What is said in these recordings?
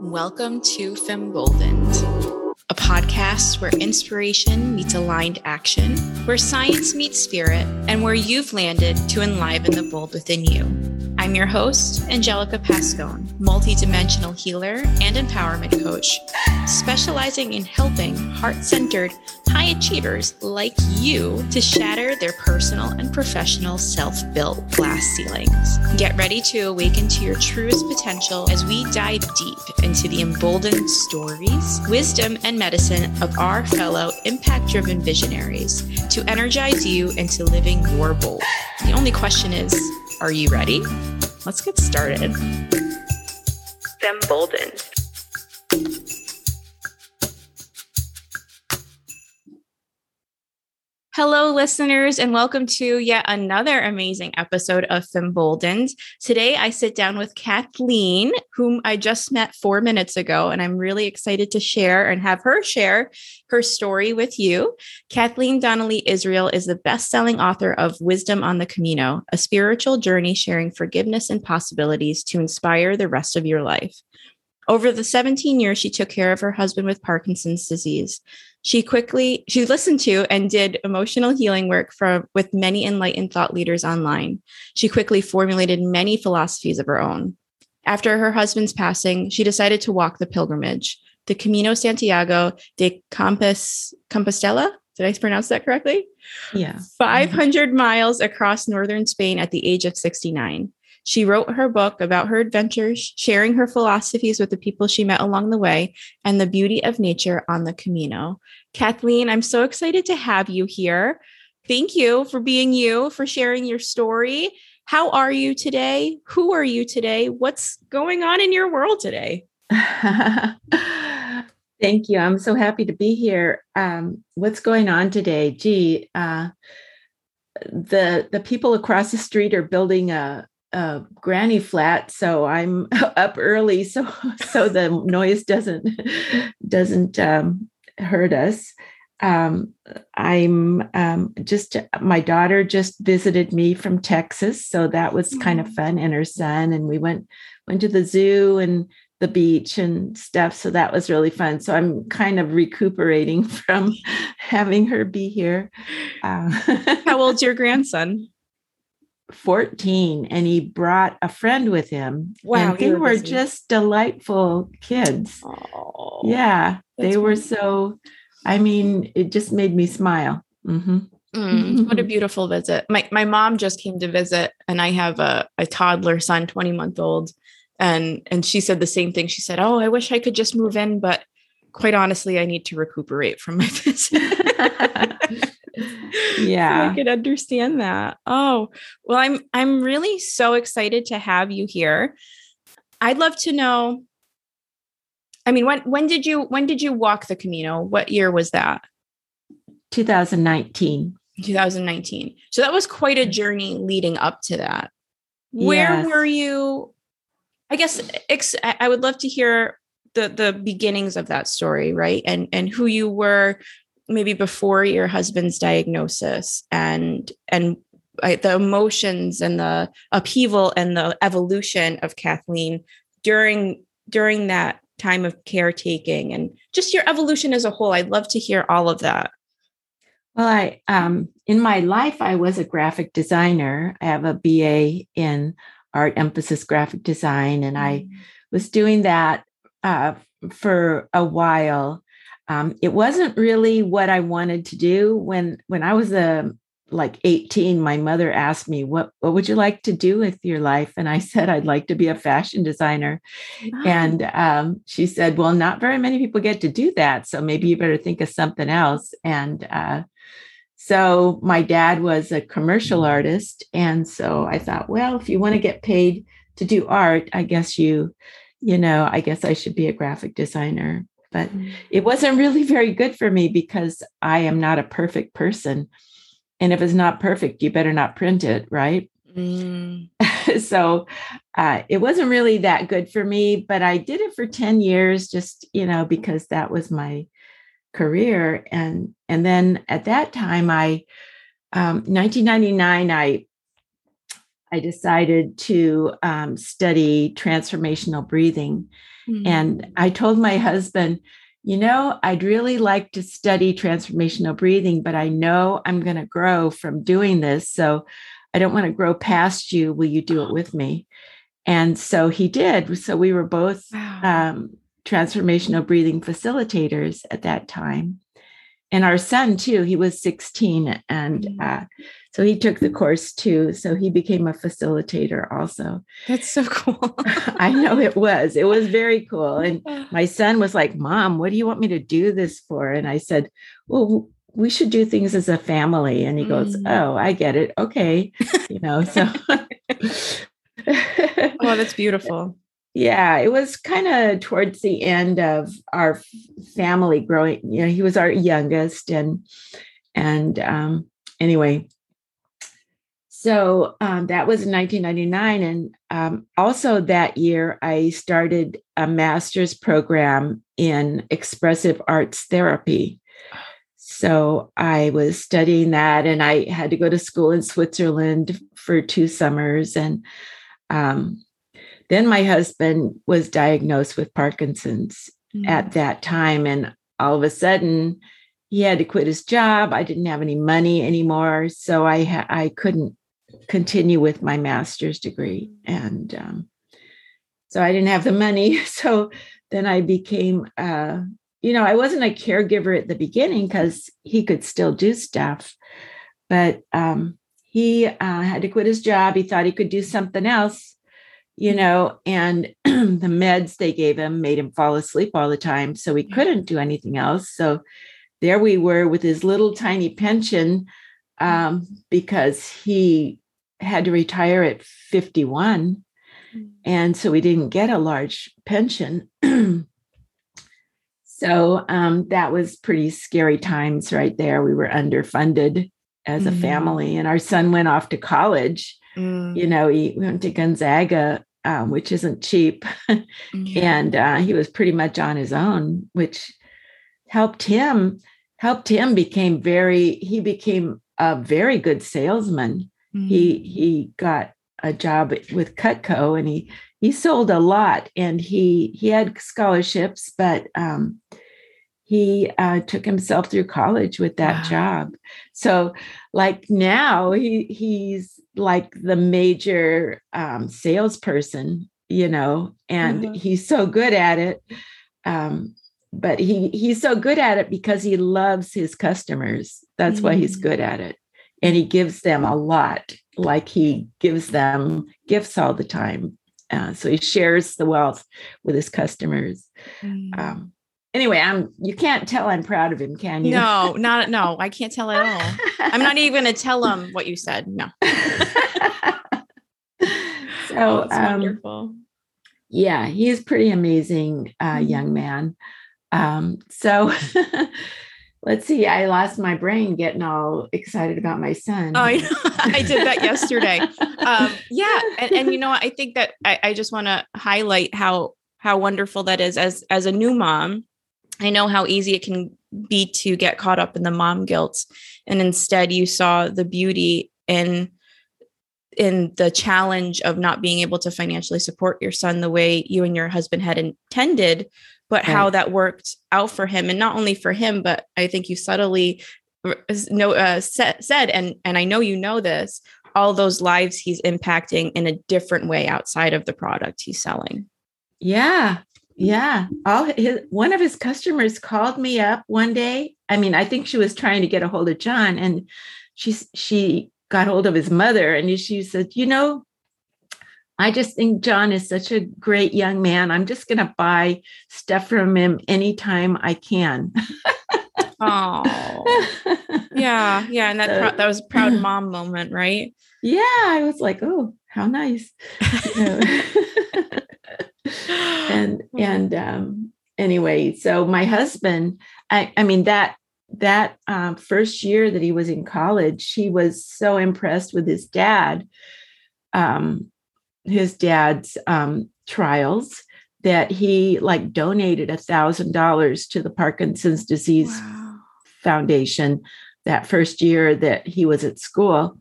Welcome to Femboldened, a podcast where inspiration meets aligned action, where science meets spirit, and where you've landed to enliven the bold within you. I'm your host, Angelica Pascone, multidimensional healer and empowerment coach, specializing in helping heart centered, high achievers like you to shatter their personal and professional self built glass ceilings. Get ready to awaken to your truest potential as we dive deep into the emboldened stories, wisdom, and medicine of our fellow impact driven visionaries to energize you into living your bold. The only question is, are you ready? Let's get started. Femboldened. Hello, listeners, and welcome to yet another amazing episode of Femboldened. Today, I sit down with Kathleen, whom I just met four minutes ago, and I'm really excited to share and have her share her story with you. Kathleen Donnelly Israel is the best selling author of Wisdom on the Camino, a spiritual journey sharing forgiveness and possibilities to inspire the rest of your life. Over the 17 years she took care of her husband with Parkinson's disease, she quickly she listened to and did emotional healing work for with many enlightened thought leaders online. She quickly formulated many philosophies of her own. After her husband's passing, she decided to walk the pilgrimage, the Camino Santiago de Compos, Compostela. Did I pronounce that correctly? Yeah. 500 miles across northern Spain at the age of 69. She wrote her book about her adventures, sharing her philosophies with the people she met along the way and the beauty of nature on the Camino. Kathleen, I'm so excited to have you here. Thank you for being you, for sharing your story. How are you today? Who are you today? What's going on in your world today? Thank you. I'm so happy to be here. Um, what's going on today? Gee, uh, the the people across the street are building a uh, granny flat, so I'm up early, so so the noise doesn't doesn't um, hurt us. Um, I'm um, just my daughter just visited me from Texas, so that was kind of mm. fun, and her son, and we went went to the zoo and the beach and stuff. So that was really fun. So I'm kind of recuperating from having her be here. Uh, How old's your grandson? 14 and he brought a friend with him. Wow. And they were, were just delightful kids. Oh, yeah. They were so, I mean, it just made me smile. Mm-hmm. Mm, what a beautiful visit. My my mom just came to visit and I have a, a toddler son, 20 month old. And and she said the same thing. She said, Oh, I wish I could just move in, but quite honestly, I need to recuperate from my visit. yeah. So i could understand that. Oh well i'm i'm really so excited to have you here. I'd love to know i mean when when did you when did you walk the camino? What year was that? 2019 2019 so that was quite a journey leading up to that. Where yes. were you? I guess ex- i would love to hear the the beginnings of that story right and and who you were maybe before your husband's diagnosis and and the emotions and the upheaval and the evolution of Kathleen during during that time of caretaking and just your evolution as a whole. I'd love to hear all of that. Well, I um, in my life I was a graphic designer. I have a BA in art emphasis graphic design, and I mm-hmm. was doing that uh, for a while. Um, it wasn't really what I wanted to do. When when I was a um, like 18 my mother asked me what what would you like to do with your life? And i said i'd like to be a fashion designer. And um, she said well not very many people get to do that so maybe you better think of something else. And uh, so my dad was a commercial artist and so i thought well if you want to get paid to do art i guess you you know i guess i should be a graphic designer but mm. it wasn't really very good for me because I am not a perfect person. And if it's not perfect, you better not print it, right? Mm. so uh, it wasn't really that good for me, but I did it for 10 years just, you know, because that was my career. And and then at that time, I um, 1999, I I decided to um, study transformational breathing. Mm-hmm. And I told my husband, you know, I'd really like to study transformational breathing, but I know I'm going to grow from doing this. So I don't want to grow past you. Will you do it with me? And so he did. So we were both wow. um, transformational breathing facilitators at that time. And our son, too, he was 16. And mm. uh, so he took the course too. So he became a facilitator also. That's so cool. I know it was. It was very cool. And my son was like, Mom, what do you want me to do this for? And I said, Well, we should do things as a family. And he goes, mm. Oh, I get it. Okay. You know, so. oh, that's beautiful. Yeah, it was kind of towards the end of our family growing. You know, he was our youngest, and and um, anyway, so um, that was in 1999. And um, also that year, I started a master's program in expressive arts therapy. So I was studying that, and I had to go to school in Switzerland for two summers. And um, then my husband was diagnosed with Parkinson's mm-hmm. at that time. And all of a sudden, he had to quit his job. I didn't have any money anymore, so I ha- I couldn't continue with my master's degree. And um, so I didn't have the money. So then I became, uh, you know, I wasn't a caregiver at the beginning because he could still do stuff. But um, he uh, had to quit his job. He thought he could do something else, you know, and the meds they gave him made him fall asleep all the time. So he couldn't do anything else. So there we were with his little tiny pension um, because he had to retire at 51 mm. and so we didn't get a large pension so um, that was pretty scary times right there we were underfunded as mm-hmm. a family and our son went off to college mm. you know he went to gonzaga um, which isn't cheap yeah. and uh, he was pretty much on his own which helped him helped him became very he became a very good salesman Mm-hmm. He he got a job with Cutco and he he sold a lot and he he had scholarships, but um, he uh, took himself through college with that wow. job. So like now he he's like the major um, salesperson, you know, and mm-hmm. he's so good at it. Um, but he he's so good at it because he loves his customers. That's mm-hmm. why he's mm. good at it and he gives them a lot, like he gives them gifts all the time. Uh, so he shares the wealth with his customers. Mm. Um, anyway, I'm you can't tell I'm proud of him, can you? No, not no, I can't tell at all. I'm not even to tell him what you said. No. so oh, um, wonderful. Yeah, he's pretty amazing uh, mm. young man. Um, so let's see, I lost my brain getting all excited about my son. Oh, I, I did that yesterday. Um, yeah. And, and, you know, I think that I, I just want to highlight how, how wonderful that is as, as a new mom. I know how easy it can be to get caught up in the mom guilt. And instead you saw the beauty in, in the challenge of not being able to financially support your son the way you and your husband had intended but right. how that worked out for him and not only for him but i think you subtly know uh, said and and i know you know this all those lives he's impacting in a different way outside of the product he's selling yeah yeah all his one of his customers called me up one day i mean i think she was trying to get a hold of john and she she got hold of his mother and she said you know I just think John is such a great young man. I'm just going to buy stuff from him anytime I can. oh, yeah, yeah, and that so, that was a proud mom moment, right? Yeah, I was like, oh, how nice. and and um, anyway, so my husband, I, I mean that that um, first year that he was in college, he was so impressed with his dad. Um, his dad's um, trials that he like donated a thousand dollars to the Parkinson's disease wow. foundation that first year that he was at school.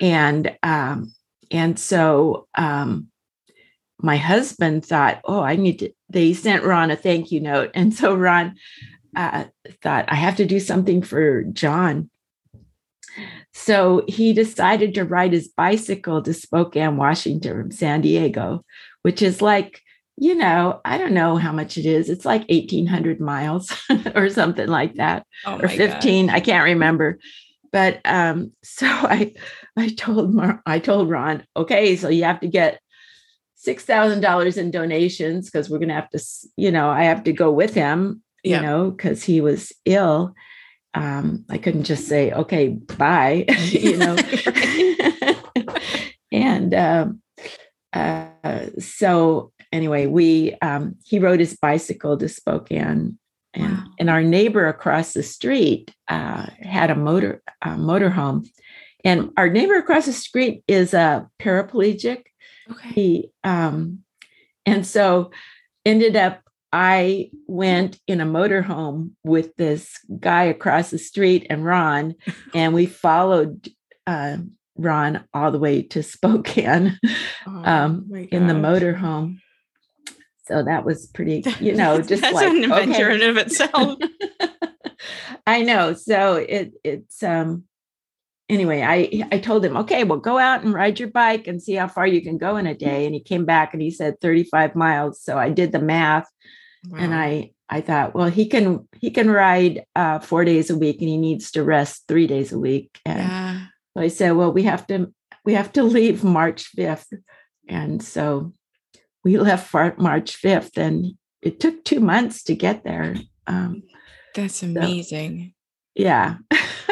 And um, and so um, my husband thought, oh, I need to, they sent Ron a thank you note. And so Ron uh, thought, I have to do something for John. So he decided to ride his bicycle to Spokane, Washington from San Diego, which is like, you know, I don't know how much it is. It's like 1800 miles or something like that, oh or 15. God. I can't remember. But um, so I, I told Mar- I told Ron, okay, so you have to get six thousand dollars in donations because we're gonna have to, you know, I have to go with him, you yeah. know, because he was ill. Um, I couldn't just say, okay, bye, you know. and um, uh, so anyway, we um, he rode his bicycle to Spokane and, wow. and our neighbor across the street uh, had a motor uh, motorhome, and our neighbor across the street is a paraplegic. Okay. He um, and so ended up I went in a motorhome with this guy across the street and Ron, and we followed uh, Ron all the way to Spokane oh, um, in the motorhome so that was pretty you know just That's like an adventure okay. in of itself i know so it it's um anyway i i told him okay well go out and ride your bike and see how far you can go in a day and he came back and he said 35 miles so i did the math wow. and i i thought well he can he can ride uh four days a week and he needs to rest three days a week and yeah. so i said well we have to we have to leave march 5th and so we left March 5th and it took two months to get there. Um, That's amazing. So, yeah.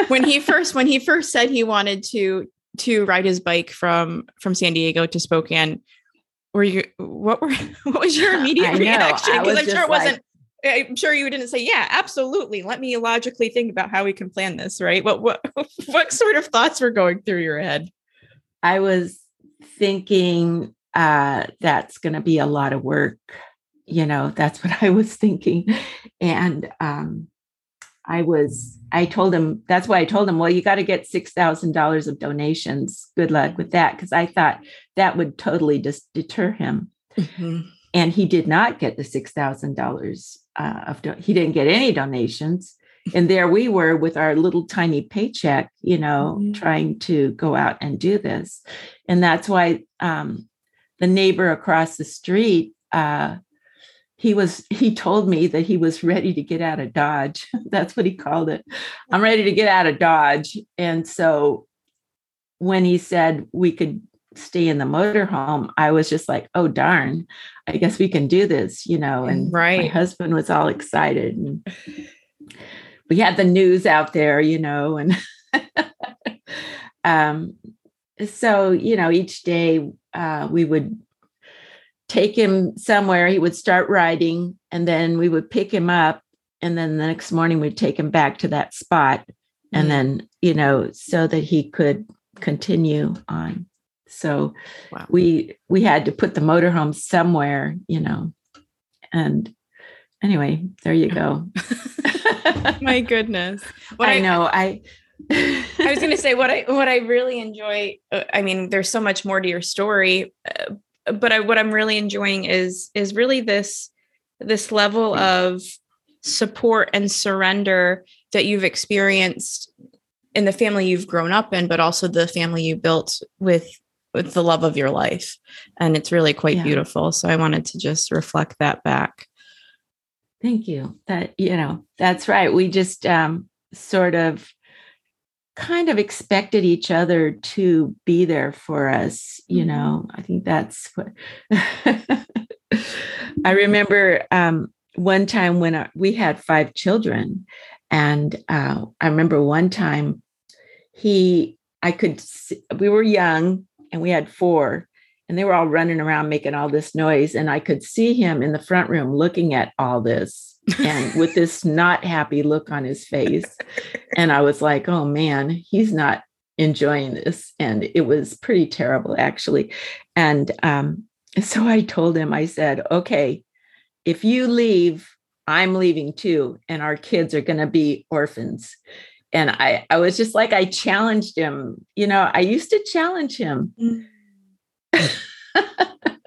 when he first when he first said he wanted to to ride his bike from from San Diego to Spokane, were you what were what was your immediate reaction? Because I'm sure it wasn't I'm sure you didn't say, yeah, absolutely. Let me logically think about how we can plan this, right? What what what sort of thoughts were going through your head? I was thinking uh, that's going to be a lot of work. You know, that's what I was thinking. And um, I was, I told him, that's why I told him, well, you got to get $6,000 of donations. Good luck with that. Cause I thought that would totally just deter him. Mm-hmm. And he did not get the $6,000 uh, of, do- he didn't get any donations. And there we were with our little tiny paycheck, you know, mm-hmm. trying to go out and do this. And that's why um, the neighbor across the street uh, he was he told me that he was ready to get out of dodge. That's what he called it. I'm ready to get out of dodge. And so when he said we could stay in the motorhome i was just like oh darn. I guess we can do this you know and right. my husband was all excited and we had the news out there you know and um so you know each day uh, we would take him somewhere he would start riding and then we would pick him up and then the next morning we'd take him back to that spot and mm. then you know so that he could continue on so wow. we we had to put the motorhome somewhere you know and anyway there you go my goodness what I, I know i I was going to say what I what I really enjoy. Uh, I mean, there's so much more to your story, uh, but I, what I'm really enjoying is is really this this level of support and surrender that you've experienced in the family you've grown up in, but also the family you built with with the love of your life, and it's really quite yeah. beautiful. So I wanted to just reflect that back. Thank you. That you know that's right. We just um, sort of kind of expected each other to be there for us you mm-hmm. know i think that's what i remember um, one time when we had five children and uh, i remember one time he i could see, we were young and we had four and they were all running around making all this noise and i could see him in the front room looking at all this and with this not happy look on his face. And I was like, oh man, he's not enjoying this. And it was pretty terrible, actually. And um, so I told him, I said, okay, if you leave, I'm leaving too. And our kids are going to be orphans. And I, I was just like, I challenged him. You know, I used to challenge him. Mm.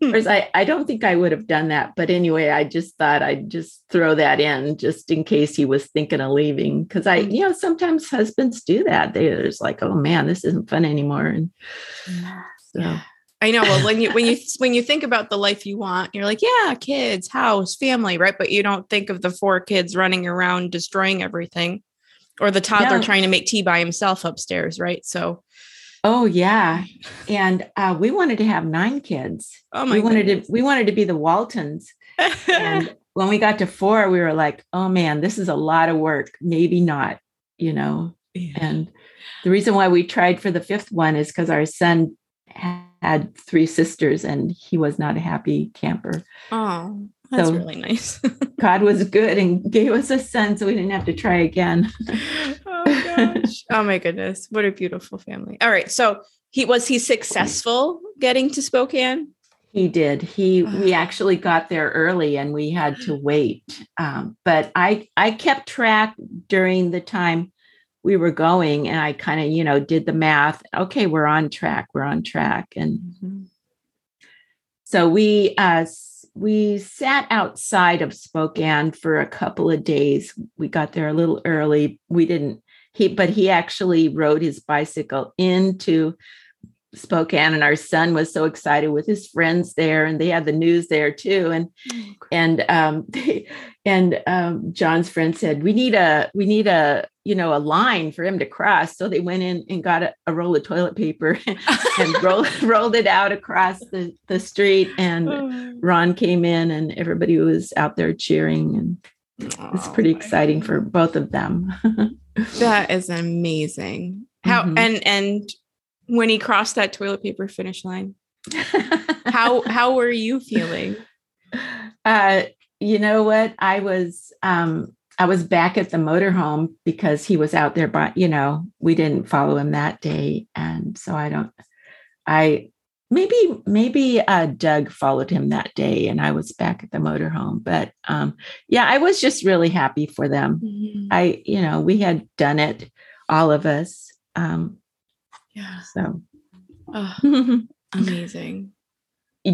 Whereas I, I don't think I would have done that. But anyway, I just thought I'd just throw that in just in case he was thinking of leaving. Cause I, you know, sometimes husbands do that. They're just like, oh man, this isn't fun anymore. And so yeah. I know. Well, when you when you when you think about the life you want, you're like, yeah, kids, house, family, right? But you don't think of the four kids running around destroying everything, or the toddler trying to make tea by himself upstairs, right? So Oh yeah, and uh, we wanted to have nine kids. Oh my! We wanted to. We wanted to be the Waltons. and when we got to four, we were like, "Oh man, this is a lot of work. Maybe not." You know. Yeah. And the reason why we tried for the fifth one is because our son had three sisters, and he was not a happy camper. Oh, that's so really nice. God was good and gave us a son, so we didn't have to try again. gosh. oh my goodness. What a beautiful family. All right. So he was he successful getting to Spokane? He did. He we actually got there early and we had to wait. Um, but I I kept track during the time we were going and I kind of, you know, did the math. Okay, we're on track. We're on track. And mm-hmm. so we uh we sat outside of Spokane for a couple of days. We got there a little early. We didn't he but he actually rode his bicycle into Spokane and our son was so excited with his friends there and they had the news there too and oh, and um they, and um John's friend said we need a we need a you know a line for him to cross. So they went in and got a, a roll of toilet paper and rolled rolled it out across the the street and oh. Ron came in and everybody was out there cheering and it's pretty oh, exciting for both of them that is amazing. How mm-hmm. and and when he crossed that toilet paper finish line, how how were you feeling? Uh, you know what? I was um I was back at the motorhome because he was out there, but you know, we didn't follow him that day. And so I don't I maybe maybe uh, Doug followed him that day, and I was back at the motorhome. But um, yeah, I was just really happy for them. Mm-hmm. I, you know, we had done it, all of us. Um, yeah. So oh, amazing.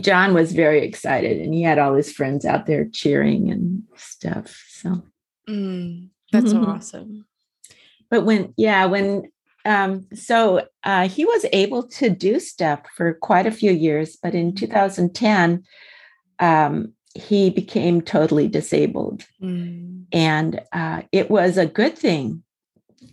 John was very excited, and he had all his friends out there cheering and stuff. So mm, that's awesome. But when, yeah, when um, so uh, he was able to do stuff for quite a few years, but in 2010, um, he became totally disabled. Mm. And uh, it was a good thing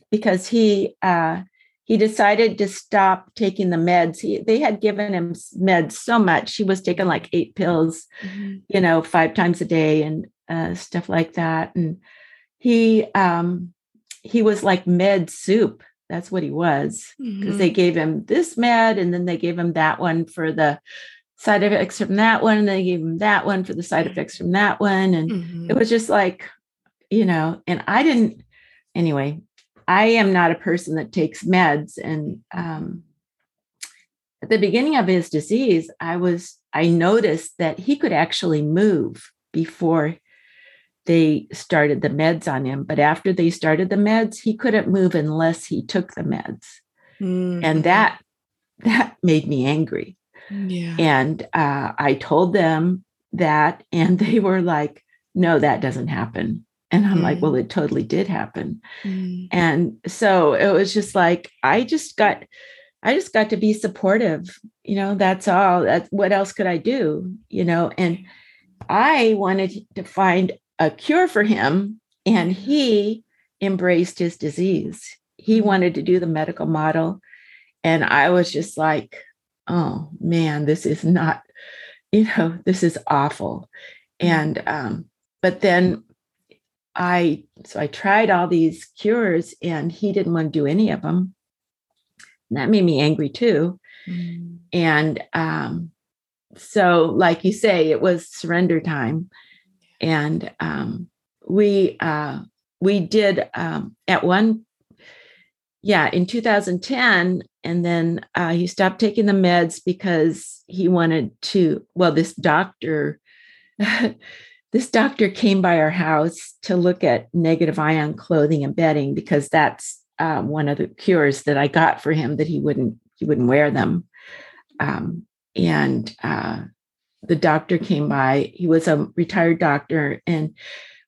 because he uh, he decided to stop taking the meds. He, they had given him meds so much. He was taking like eight pills, mm-hmm. you know, five times a day and uh, stuff like that. And he um, he was like med soup that's what he was because mm-hmm. they gave him this med and then they gave him that one for the side effects from that one and they gave him that one for the side effects from that one and mm-hmm. it was just like you know and i didn't anyway i am not a person that takes meds and um, at the beginning of his disease i was i noticed that he could actually move before they started the meds on him. But after they started the meds, he couldn't move unless he took the meds. Mm-hmm. And that that made me angry. Yeah. And uh, I told them that, and they were like, no, that doesn't happen. And I'm mm. like, well, mm. it totally did happen. Mm. And so it was just like, I just got, I just got to be supportive. You know, that's all. That's what else could I do? You know, and I wanted to find a cure for him and he embraced his disease. He mm-hmm. wanted to do the medical model. And I was just like, oh man, this is not, you know, this is awful. Mm-hmm. And, um, but then I, so I tried all these cures and he didn't want to do any of them. And that made me angry too. Mm. And, um, so like you say, it was surrender time and um, we uh, we did um, at one yeah in 2010 and then uh, he stopped taking the meds because he wanted to well this doctor this doctor came by our house to look at negative ion clothing and bedding because that's uh, one of the cures that i got for him that he wouldn't he wouldn't wear them. Um, and uh, the doctor came by. He was a retired doctor, and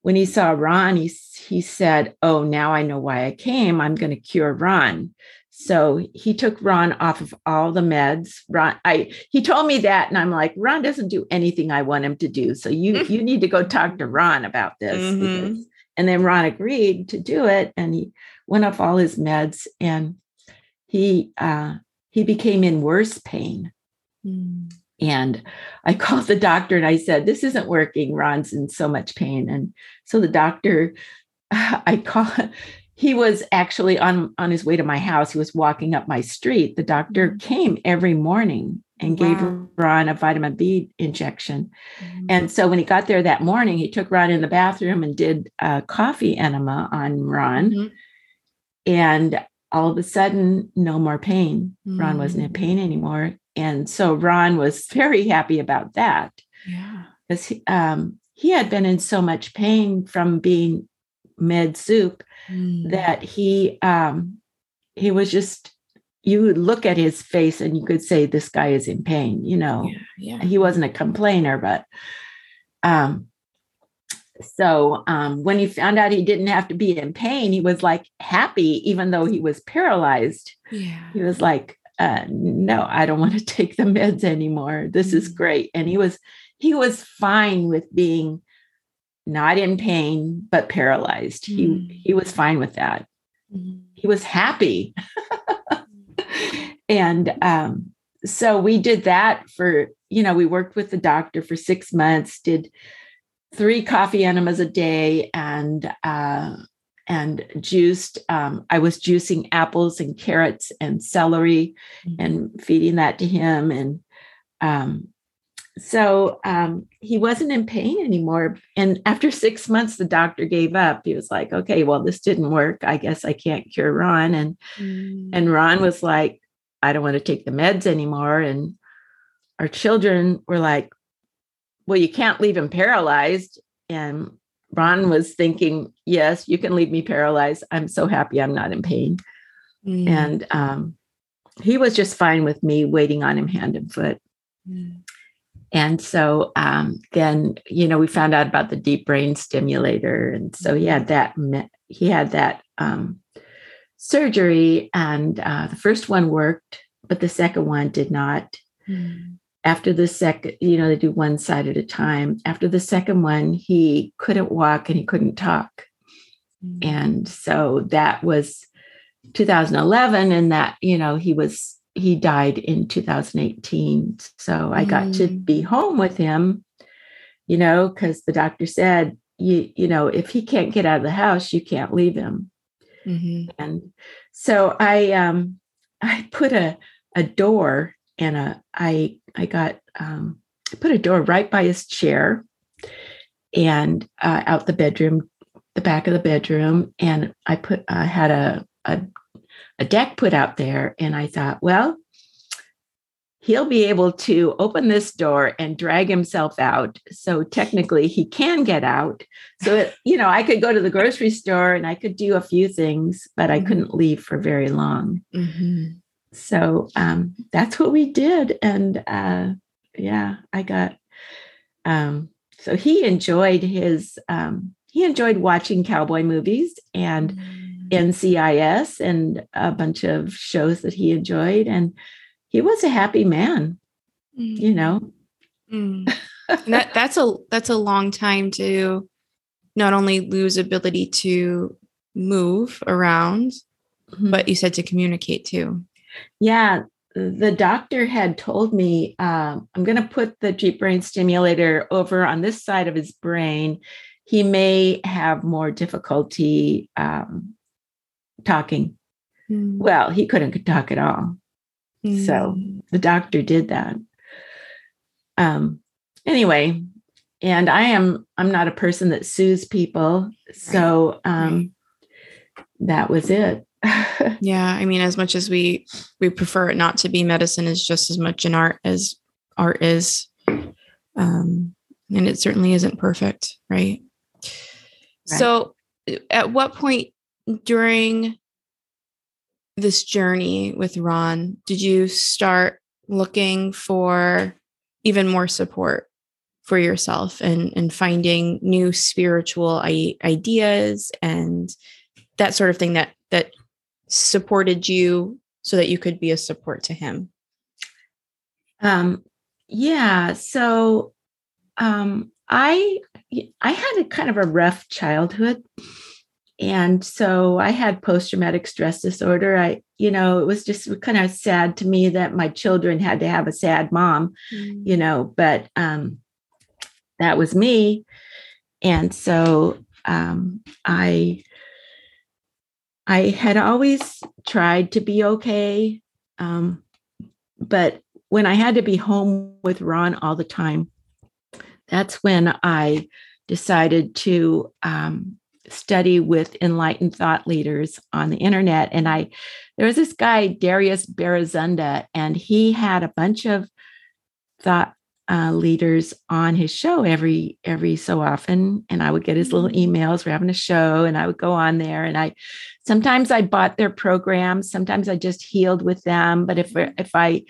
when he saw Ron, he he said, "Oh, now I know why I came. I'm going to cure Ron." So he took Ron off of all the meds. Ron, I he told me that, and I'm like, Ron doesn't do anything I want him to do. So you you need to go talk to Ron about this. Mm-hmm. Because, and then Ron agreed to do it, and he went off all his meds, and he uh, he became in worse pain. Mm. And I called the doctor and I said, This isn't working. Ron's in so much pain. And so the doctor, I called, he was actually on, on his way to my house. He was walking up my street. The doctor mm-hmm. came every morning and wow. gave Ron a vitamin B injection. Mm-hmm. And so when he got there that morning, he took Ron in the bathroom and did a coffee enema on Ron. Mm-hmm. And all of a sudden, no more pain. Mm-hmm. Ron wasn't in pain mm. anymore. And so Ron was very happy about that. Yeah. Because he, um, he had been in so much pain from being med soup mm. that he um, he was just you would look at his face and you could say this guy is in pain you know yeah, yeah. he wasn't a complainer but um so um, when he found out he didn't have to be in pain he was like happy even though he was paralyzed yeah he was like uh, no i don't want to take the meds anymore this is mm. great and he was he was fine with being not in pain but paralyzed mm. he he was fine with that mm. he was happy and um, so we did that for you know we worked with the doctor for six months did three coffee enemas a day and uh, and juiced. Um, I was juicing apples and carrots and celery mm-hmm. and feeding that to him. And um, so um, he wasn't in pain anymore. And after six months, the doctor gave up. He was like, "Okay, well, this didn't work. I guess I can't cure Ron." And mm. and Ron was like, "I don't want to take the meds anymore." And our children were like, "Well, you can't leave him paralyzed." And Ron was thinking, yes, you can leave me paralyzed. I'm so happy I'm not in pain. Mm. And um, he was just fine with me waiting on him hand and foot. Mm. And so um, then, you know, we found out about the deep brain stimulator. And so he had that, he had that um, surgery. And uh, the first one worked, but the second one did not. Mm after the second, you know, they do one side at a time. After the second one, he couldn't walk and he couldn't talk. Mm-hmm. And so that was 2011. And that, you know, he was, he died in 2018. So I got to mm. be home with him, you know, because the doctor said, you, you know, if he can't get out of the house, you can't leave him. Mm-hmm. And so I, um, I put a, a door and a, I I got um, I put a door right by his chair and uh, out the bedroom, the back of the bedroom, and I put I had a, a a deck put out there, and I thought, well, he'll be able to open this door and drag himself out. So technically, he can get out. So it, you know, I could go to the grocery store and I could do a few things, but I mm-hmm. couldn't leave for very long. Mm-hmm so um, that's what we did. And uh, yeah, I got, um, so he enjoyed his, um, he enjoyed watching cowboy movies and mm. NCIS and a bunch of shows that he enjoyed. And he was a happy man, mm. you know. Mm. that that's a that's a long time to not only lose ability to move around, mm-hmm. but you said to communicate too. Yeah, the doctor had told me um, I'm going to put the deep brain stimulator over on this side of his brain. He may have more difficulty um, talking. Mm. Well, he couldn't talk at all. Mm. So hmm. the doctor did that. Um, anyway, and I am I'm not a person that sues people, so um, that was it. yeah, I mean, as much as we we prefer it not to be, medicine is just as much an art as art is, um, and it certainly isn't perfect, right? right? So, at what point during this journey with Ron did you start looking for even more support for yourself and and finding new spiritual I- ideas and that sort of thing that that supported you so that you could be a support to him? Um yeah so um i i had a kind of a rough childhood. And so i had post-traumatic stress disorder. I you know it was just kind of sad to me that my children had to have a sad mom mm. you know but um that was me. And so um i i had always tried to be okay um but when i had to be home with ron all the time that's when i decided to um, study with enlightened thought leaders on the internet. And I, there was this guy, Darius Barazandeh, and he had a bunch of thought uh, leaders on his show every every so often and i would get his little mm-hmm. emails we're having a show and i would go on there and i sometimes i bought their programs sometimes i just healed with them but if if i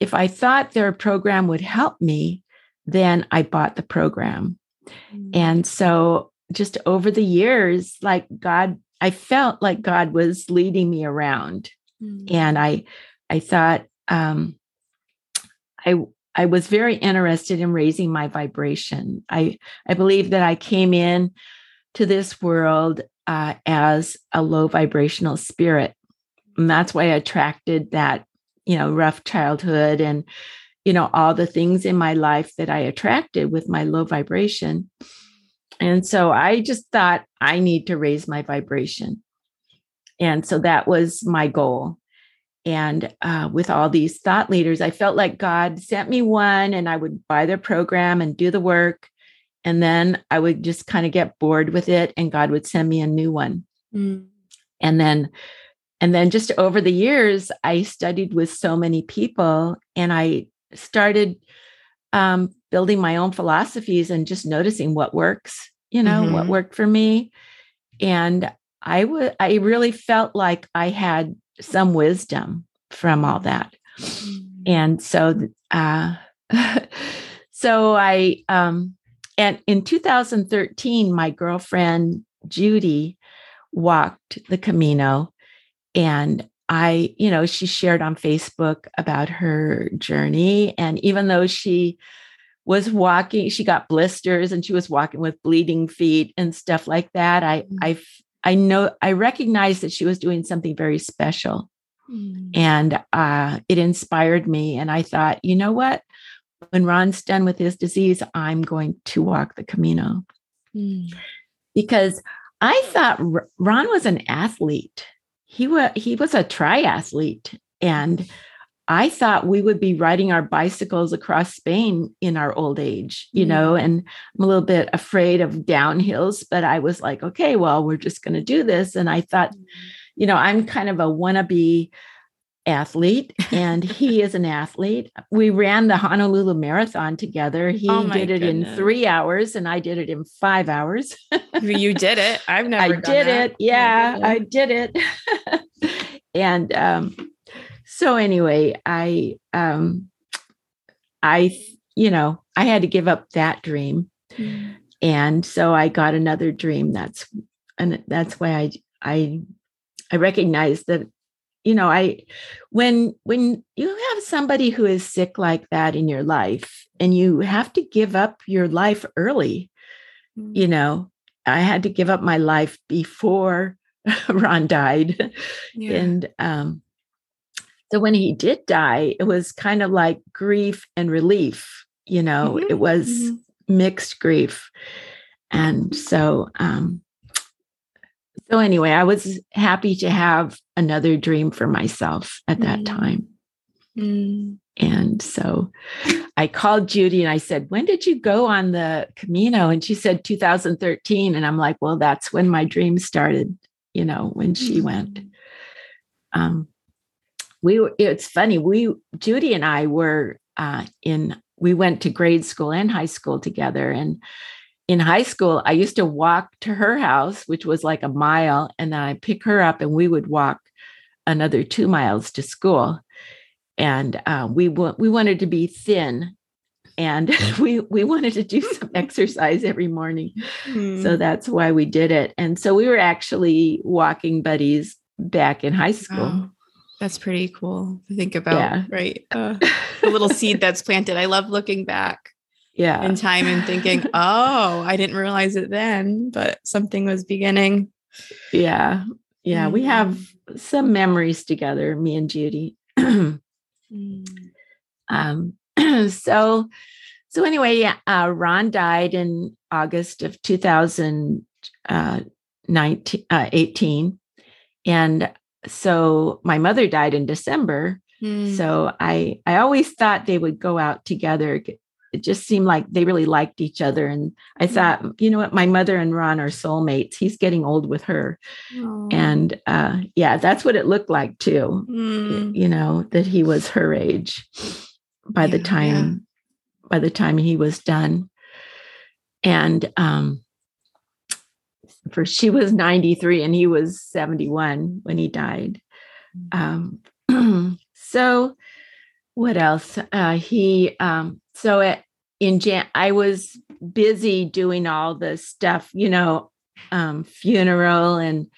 if i thought their program would help me then i bought the program mm-hmm. and so just over the years, like God, I felt like God was leading me around. Mm-hmm. And I I thought um I I was very interested in raising my vibration. I I believe that I came in to this world uh, as a low vibrational spirit, and that's why I attracted that you know rough childhood and you know all the things in my life that I attracted with my low vibration. And so I just thought I need to raise my vibration. And so that was my goal. And uh, with all these thought leaders, I felt like God sent me one and I would buy their program and do the work. And then I would just kind of get bored with it and God would send me a new one. Mm. And then and then just over the years, I studied with so many people and I started um, building my own philosophies and just noticing what works, you know, mm-hmm. what worked for me. And I would, I really felt like I had some wisdom from all that. Mm-hmm. And so, uh, so I, um, and in 2013, my girlfriend Judy walked the Camino and I, you know, she shared on Facebook about her journey. And even though she was walking, she got blisters and she was walking with bleeding feet and stuff like that. I, mm. I, I know, I recognized that she was doing something very special. Mm. And uh, it inspired me. And I thought, you know what? When Ron's done with his disease, I'm going to walk the Camino. Mm. Because I thought Ron was an athlete he was he was a triathlete and I thought we would be riding our bicycles across Spain in our old age, you mm know, and I'm a little bit afraid of downhills, but I was like, okay, well, we're just going to do this. And I thought, mm you know, I'm kind of a wannabe athlete and he is an athlete. We ran the Honolulu Marathon together. He oh did it goodness. in three hours and I did it in five hours. you did it. I've never I did that. it. Yeah, I did it. and um, so anyway, I um I you know, I had to give up that dream. Mm. And so I got another dream. That's and that's why I I I recognized that you know i when when you have somebody who is sick like that in your life and you have to give up your life early mm-hmm. you know i had to give up my life before ron died yeah. and um so when he did die it was kind of like grief and relief you know mm-hmm. it was mm-hmm. mixed grief and so um so anyway, I was happy to have another dream for myself at that mm. time. Mm. And so I called Judy and I said, When did you go on the Camino? And she said 2013. And I'm like, Well, that's when my dream started, you know, when she mm. went. Um, we were, it's funny, we, Judy and I were uh, in, we went to grade school and high school together. And in high school, I used to walk to her house, which was like a mile, and then I pick her up and we would walk another two miles to school. and uh, we wa- we wanted to be thin, and we we wanted to do some exercise every morning. Hmm. So that's why we did it. And so we were actually walking buddies back in high school. Wow. That's pretty cool to think about, Yeah. right? Uh, the little seed that's planted. I love looking back Yeah. in time and thinking, oh, I didn't realize it then, but something was beginning. Yeah. Yeah. We have Mm. some memories together, me and Judy. um, so, so anyway, yeah, uh, Ron died in August of 2019, uh, 18. And so my mother died in December. Mm. So I, I always thought they would go out together. It just seemed like they really liked each other. And I thought, you know what, my mother and Ron are soulmates. He's getting old with her. Aw. And uh, yeah, that's what it looked like too. Mm. You know that he was her age by the Yeah, time by the time he was done. And um, for she was 93 and he was 71 when he died. Um, so what else? Uh, he um, so at in Jan, I was busy doing all the stuff, you know, um, funeral and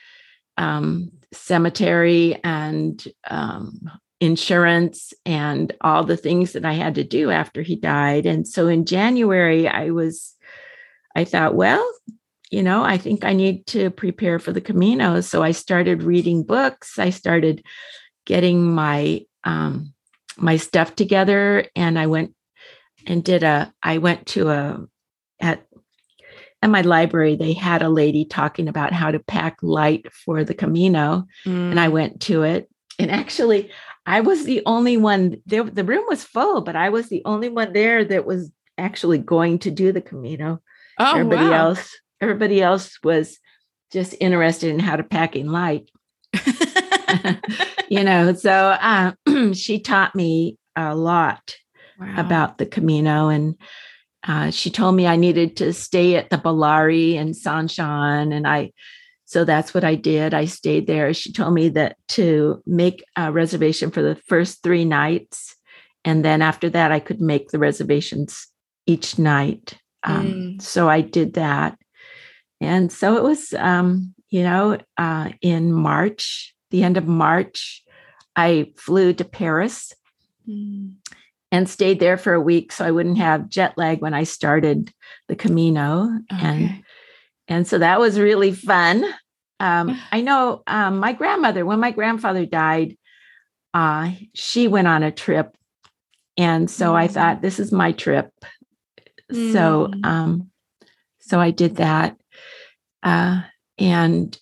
um, cemetery and um, insurance and all the things that I had to do after he died. And so in January, I was, I thought, well, you know, I think I need to prepare for the Camino. So I started reading books. I started getting my um, my stuff together, and I went and did a. I went to a at at my library. They had a lady talking about how to pack light for the Camino, and I went to it. And actually, I was the only one there. The room was full, but I was the only one there that was actually going to do the Camino. oh, everybody wow. else, everybody else was just interested in how to pack in light. you know, so uh, she taught me a lot Wow. about the Camino, and uh, she told me I needed to stay at the Beilari in Saint Jean, and I. So that's what I did. I stayed there. She told me that to make a reservation for the first three nights, and then after that, I could make the reservations each night. Um, Mm. So I did that, and so it was, um, you know, uh, in March, the end of March, I flew to Paris Mm. and stayed there for a week so I wouldn't have jet lag when I started the Camino. And Okay. and so that was really fun. Um, I know um, my grandmother, when my grandfather died, uh, she went on a trip. And so I Mm. thought, this is my trip. So Mm. um, so I did that. Uh, and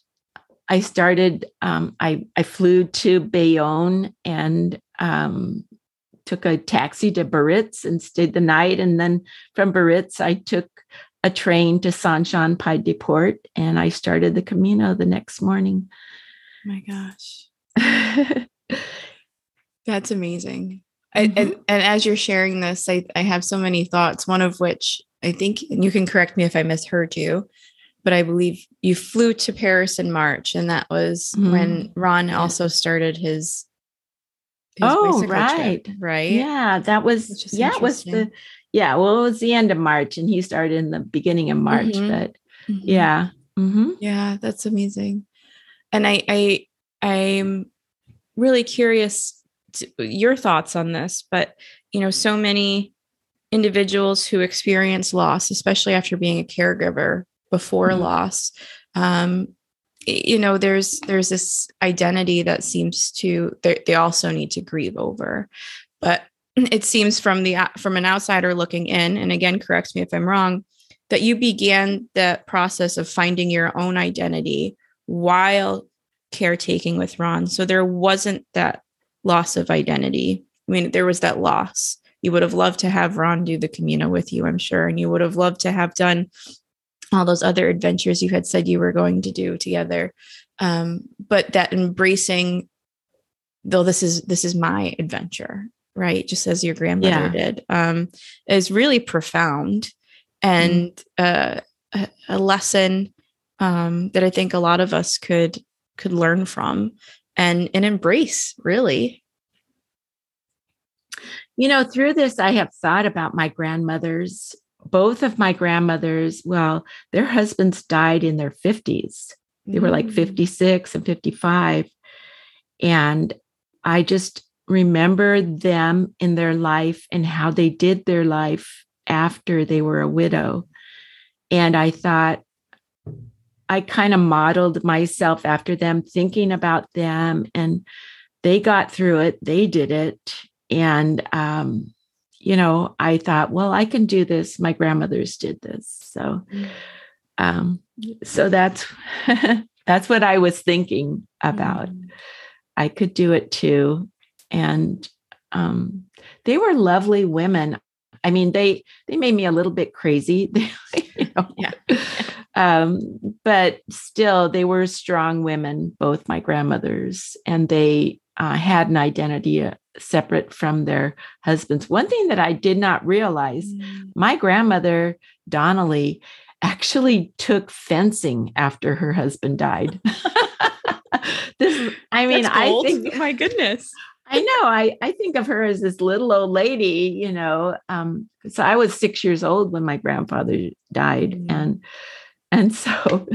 I started, um, I, I flew to Bayonne and um, took a taxi to Biarritz and stayed the night. And then from Biarritz, I took a train to Saint Jean Pied de Port and I started the Camino the next morning. Oh my gosh. That's amazing. Mm-hmm. and, and as you're sharing this, I, I have so many thoughts, one of which I think, and you can correct me if I misheard you, but I believe you flew to Paris in March, and that was when Ron also started his. his Oh, right. trip, right. yeah, that was, yeah, it was the, yeah, well, it was the end of March and he started in the beginning of March, Mhm. but Mhm. yeah. hmm Yeah, that's amazing. And I I I'm really curious to, your thoughts on this, but you know, so many individuals who experience loss, especially after being a caregiver before Mhm. loss, um, you know, there's there's this identity that seems to they they also need to grieve over, but it seems from the from an outsider looking in, and again, correct me if I'm wrong, that you began the process of finding your own identity while caretaking with Ron. So there wasn't that loss of identity. I mean, there was that loss. You would have loved to have Ron do the Camino with you, I'm sure, and you would have loved to have done all those other adventures you had said you were going to do together. Um, but that embracing, though this is this is my adventure, right? Just as your grandmother Yeah. did, um, is really profound and uh, a, a lesson um, that I think a lot of us could could learn from and and embrace really. you know, through this, I have thought about my grandmothers. Both of my grandmothers, well, their husbands died in their 50s. They were like Mm. 56 and 55. And I just remember them in their life and how they did their life after they were a widow. And I thought, I kind of modeled myself after them, thinking about them, and they got through it. They did it. And, um, you know, I thought, well, I can do this. My grandmothers did this. So, um, so that's that's what I was thinking about. Mm. I could do it too. And um, they were lovely women. I mean, they they made me a little bit crazy, you know. Yeah. Um, but still, they were strong women, both my grandmothers, and they uh, had an identity separate from their husbands. One thing that I did not realize Mm. my grandmother, Donnelly, actually took fencing after her husband died. this, I mean, I think my goodness. I know. I, I think of her as this little old lady, you know. Um, so I was six years old when my grandfather died. Mm. And and so,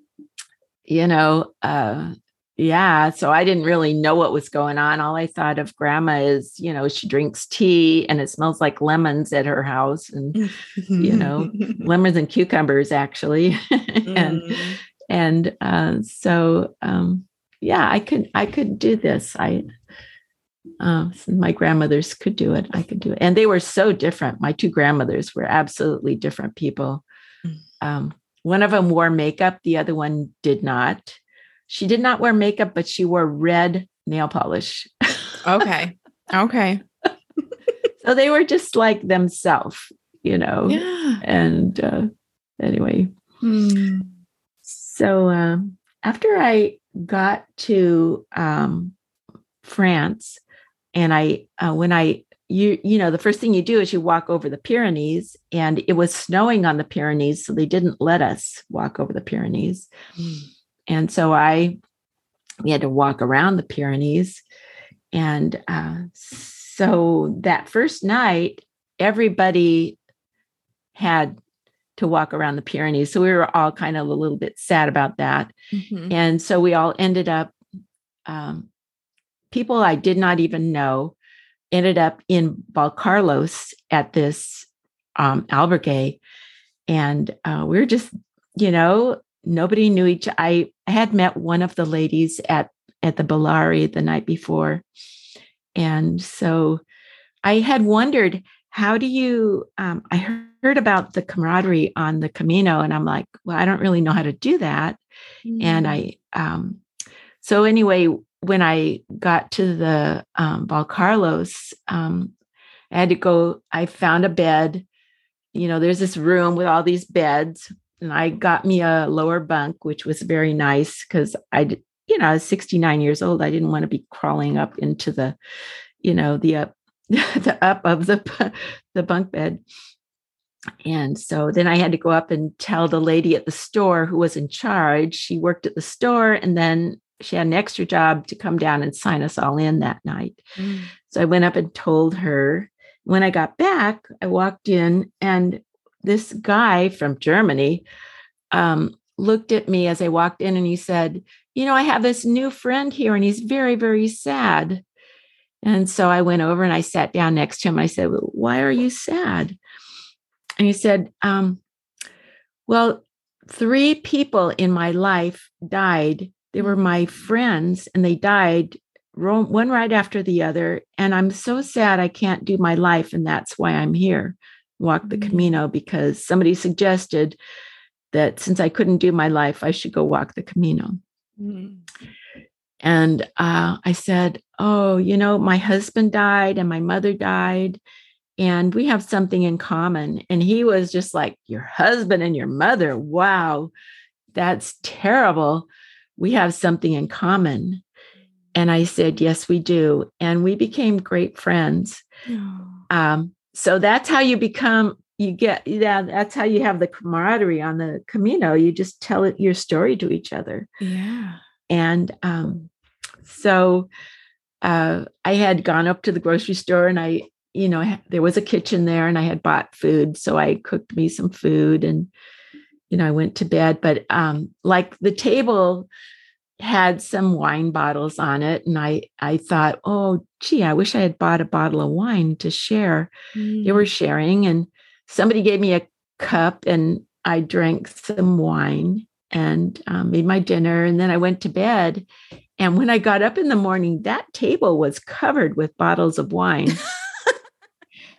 you know, uh yeah, so I didn't really know what was going on. All I thought of grandma is, you know, she drinks tea and it smells like lemons at her house and You know, lemons and cucumbers actually. and Mm. and uh, so um, yeah i could i could do this i uh, my grandmothers could do it i could do it and they were so different my two grandmothers were absolutely different people Mm. um, one of them wore makeup the other one did not she did not wear makeup but she wore red nail polish okay. Okay. so they were just like themselves you know Yeah. and uh, anyway Mm. So um, after I got to um, France, and I uh, when I you you know the first thing you do is you walk over the Pyrenees, and it was snowing on the Pyrenees, so they didn't let us walk over the Pyrenees, Mm. And so I we had to walk around the Pyrenees, and uh, so that first night everybody had to walk around the Pyrenees. So we were all kind of a little bit sad about that. Mhm. And so we all ended up, um, people I did not even know ended up in Valcarlos at this um, albergue. And uh, we were just, you know, nobody knew each I, I had met one of the ladies at, at the Beilari the night before. And so I had wondered, how do you, um, I heard about the camaraderie on the Camino, and I'm like, well, I don't really know how to do that and Mm. I um so anyway when I got to the um Valcarlos um I had to go I found a bed you know there's this room with all these beds and I got me a lower bunk which was very nice cuz I, you know I was 69 years old I didn't want to be crawling up into the you know the up the up of the the bunk bed and so then I had to go up and tell the lady at the store who was in charge. She worked at the store and then she had an extra job to come down and sign us all in that night. Mm. So I went up and told her. When I got back, I walked in and this guy from Germany um, looked at me as I walked in and he said, You know, I have this new friend here and he's very, very sad. And so I went over and I sat down next to him. I said, well, Why are you sad? And he said, um, Well, three people in my life died. They were my friends and they died one right after the other. And I'm so sad I can't do my life. And that's why I'm here, walk the Mm. Camino, because somebody suggested that since I couldn't do my life, I should go walk the Camino. Mm. And uh, I said, Oh, you know, my husband died and my mother died, and we have something in common. And he was just like, Your husband and your mother. Wow, that's terrible. We have something in common. And I said, Yes, we do. And we became great friends. Um, so that's how you become. You get, yeah, that's how you have the camaraderie on the Camino. You just tell it your story to each other Yeah. and um, so uh, I had gone up to the grocery store and I you know, there was a kitchen there and I had bought food. So I cooked me some food and, you know, I went to bed. But um, like the table had some wine bottles on it. And I, I thought, oh, gee, I wish I had bought a bottle of wine to share. Mm. They were sharing and somebody gave me a cup and I drank some wine and um, made my dinner. And then I went to bed. And when I got up in the morning, that table was covered with bottles of wine.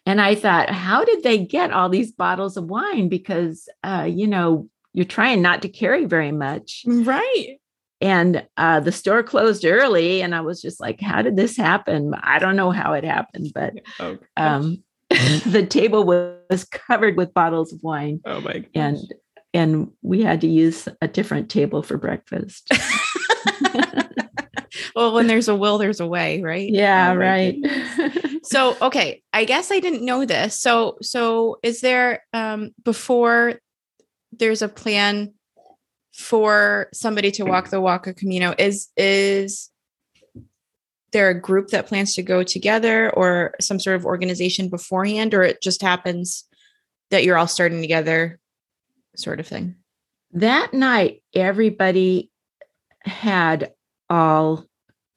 and I thought, how did they get all these bottles of wine? Because, uh, you know, you're trying not to carry very much. Right. And uh, the store closed early. And I was just like, how did this happen? I don't know how it happened, but oh, um, the table was covered with bottles of wine. Oh my gosh. And and we had to use a different table for breakfast. well, when there's a will, there's a way, right? Yeah, oh, right. so, okay, I guess I didn't know this. So, so is there um before there's a plan for somebody to walk the walk of Camino? Is is there a group that plans to go together or some sort of organization beforehand, or it just happens that you're all starting together sort of thing? That night, everybody had all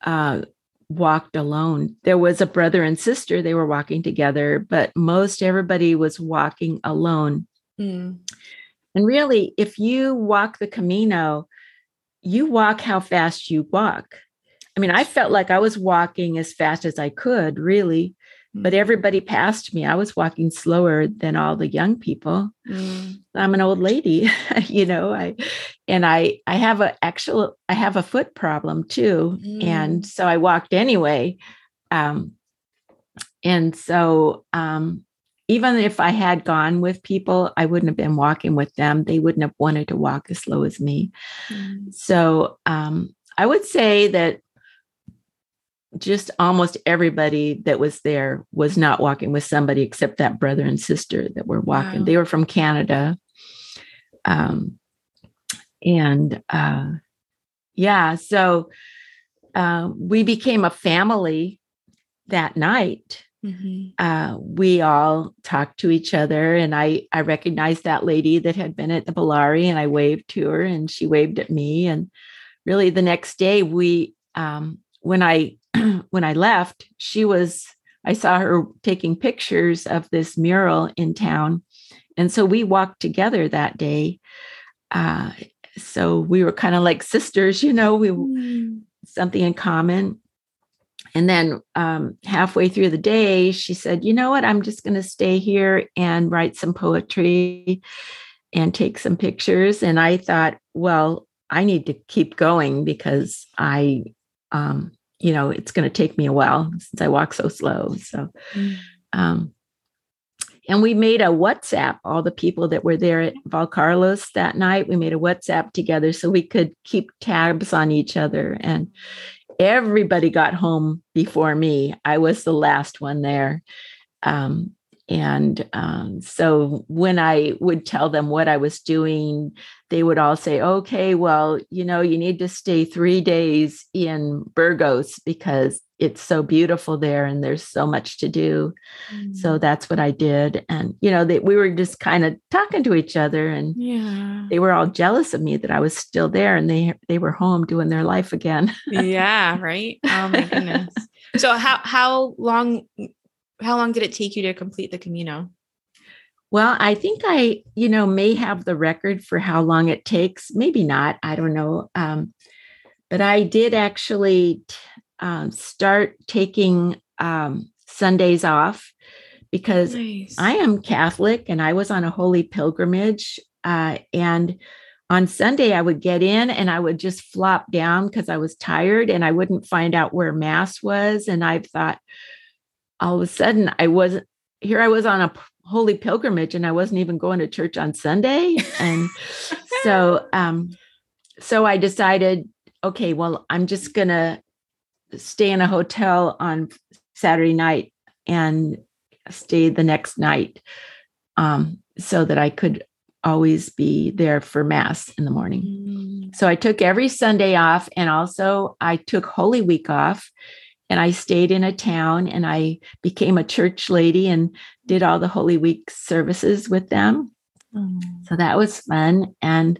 uh, walked alone. There was a brother and sister, they were walking together, but most everybody was walking alone. Mm. And really, if you walk the Camino, you walk how fast you walk. I mean, I felt like I was walking as fast as I could, really but mm. everybody passed me. I was walking slower than all the young people. Mm. I'm an old lady, you know. I and I I have a actual I have a foot problem too, mm. and so I walked anyway. Um, and so um, even if I had gone with people, I wouldn't have been walking with them. They wouldn't have wanted to walk as slow as me. Mm. So um, I would say that just almost everybody that was there was not walking with somebody except that brother and sister that were walking. Wow. They were from Canada. Um, and uh, yeah, so uh, we became a family that night. Mm-hmm. Uh, we all talked to each other, and I I recognized that lady that had been at the Beilari, and I waved to her, and she waved at me. And really, the next day, we um, when I when I left, she was, I saw her taking pictures of this mural in town. And so we walked together that day. Uh, so we were kind of like sisters, you know, we mm. something in common. And then um, halfway through the day, she said, You know what? I'm just going to stay here and write some poetry and take some pictures. And I thought, Well, I need to keep going because I um, you know, it's going to take me a while since I walk so slow. So, mm. um, and we made a WhatsApp, all the people that were there at Valcarlos that night. We made a WhatsApp together so we could keep tabs on each other. And everybody got home before me. I was the last one there. Um, and um, so when I would tell them what I was doing, they would all say, okay, well, you know, you need to stay three days in Burgos because it's so beautiful there and there's so much to do. Mm. So that's what I did. And, you know, they, we were just kind of talking to each other and yeah. they were all jealous of me that I was still there and they, they were home doing their life again. yeah. Right. Oh my goodness. So how, how long how long did it take you to complete the Camino? Well, I think I, you know, may have the record for how long it takes. Maybe not. I don't know. Um, but I did actually t- um, start taking um, Sundays off because nice. I am Catholic and I was on a holy pilgrimage. Uh, and on Sunday, I would get in and I would just flop down because I was tired and I wouldn't find out where Mass was. And I thought, all of a sudden I wasn't here I was on a holy pilgrimage and I wasn't even going to church on Sunday. And so um so I decided, okay, well, I'm just gonna stay in a hotel on Saturday night and stay the next night um, so that I could always be there for mass in the morning. Mm. So I took every Sunday off and also I took Holy Week off and I stayed in a town and I became a church lady and did all the Holy Week services with them. Mm. So that was fun. And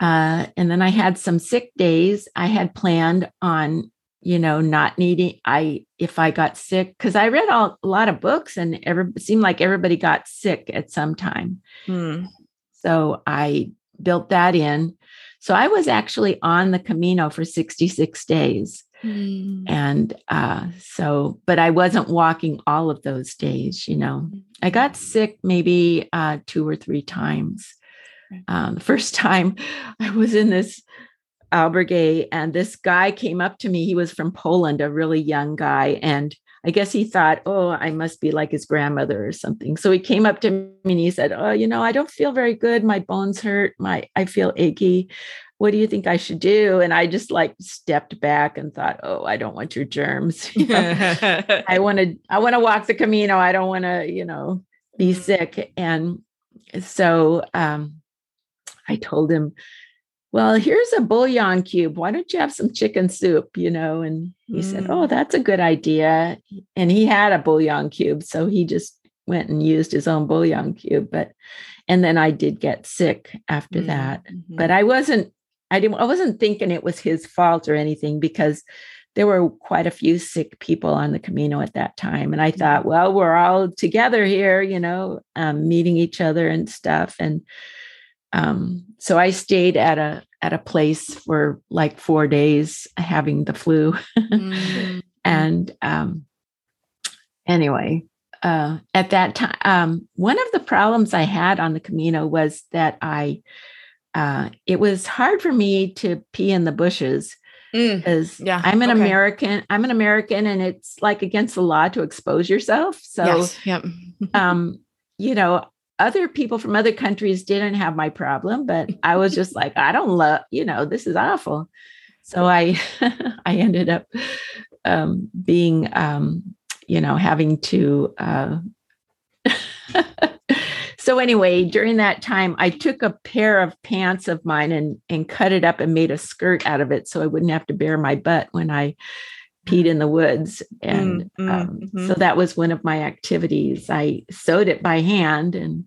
uh, and then I had some sick days. I had planned on, you know, not needing. I if I got sick because I read all, a lot of books and every seemed like everybody got sick at some time. Mm. So I built that in. So I was actually on the Camino for 66 days. Mm. And uh, so, but I wasn't walking all of those days, you know. I got mm. sick maybe uh, two or three times. Um, the first time I was in this albergue, and this guy came up to me. He was from Poland, a really young guy. And I guess he thought, oh, I must be like his grandmother or something. So he came up to me and he said, oh, you know, I don't feel very good. My bones hurt. My I feel achy what do you think I should do? And I just like stepped back and thought, oh, I don't want your germs. You know? I want to, I want to walk the Camino. I don't want to, you know, be mm-hmm. sick. And so um, I told him, well, here's a bouillon cube. Why don't you have some chicken soup? You know, and he mm. said, oh, that's a good idea. And he had a bouillon cube. So he just went and used his own bouillon cube. But, and then I did get sick after mm. that. Mm-hmm. But I wasn't I didn't I wasn't thinking it was his fault or anything because there were quite a few sick people on the Camino at that time. And I mm-hmm. thought, well, we're all together here, you know, um, meeting each other and stuff. And um, so I stayed at a at a place for like four days having the flu. mm-hmm. and um, anyway, uh, at that time, um, one of the problems I had on the Camino was that I uh, it was hard for me to pee in the bushes because mm, yeah, I'm an okay. American. I'm an American, and it's like against the law to expose yourself. So, yes, yep. um, you know, other people from other countries didn't have my problem, but I was just like, I don't love, you know, this is awful. So I, I ended up um, being, um, you know, having to. Uh, so anyway, during that time, I took a pair of pants of mine and and cut it up and made a skirt out of it, so I wouldn't have to bare my butt when I peed in the woods. And mm, um, mm-hmm. so that was one of my activities. I sewed it by hand and.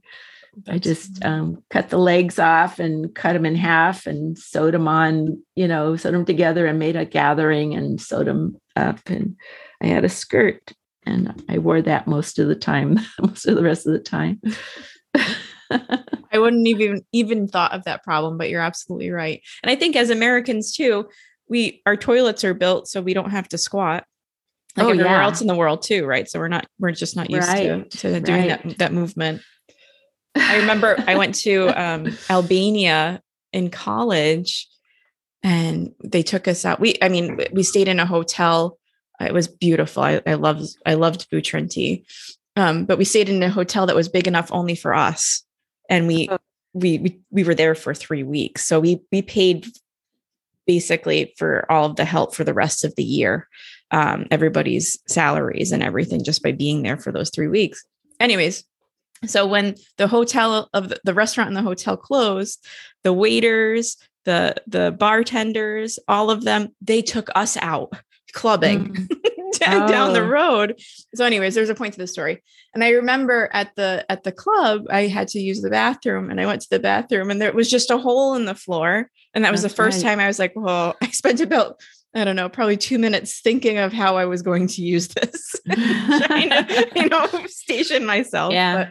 I just um, cut the legs off and cut them in half and sewed them on, you know, sewed them together and made a gathering and sewed them up. And I had a skirt and I wore that most of the time, most of the rest of the time. I wouldn't even even thought of that problem, but you're absolutely right. And I think as Americans too, we our toilets are built so we don't have to squat like oh, everywhere yeah. else in the world too, right? So we're not we're just not used right. to, to doing right. that that movement. I remember I went to um, Albania in college and they took us out. We I mean we stayed in a hotel. It was beautiful. I, I loved I loved Butrinti. Um, but we stayed in a hotel that was big enough only for us and we oh. we, we we were there for three weeks so we we paid basically for all of the help for the rest of the year. Um, everybody's salaries and everything just by being there for those three weeks. Anyways so when the hotel of the, the restaurant and the hotel closed the waiters the the bartenders all of them they took us out clubbing. Mm. down, oh. down the oh. road. So, anyways, there's a point to the story. And I remember at the at the club, I had to use the bathroom, and I went to the bathroom, and there was just a hole in the floor. And that was That's the first right. time I was like, "Well, I spent about I don't know, probably two minutes thinking of how I was going to use this, trying to, you know, station myself." Yeah. But,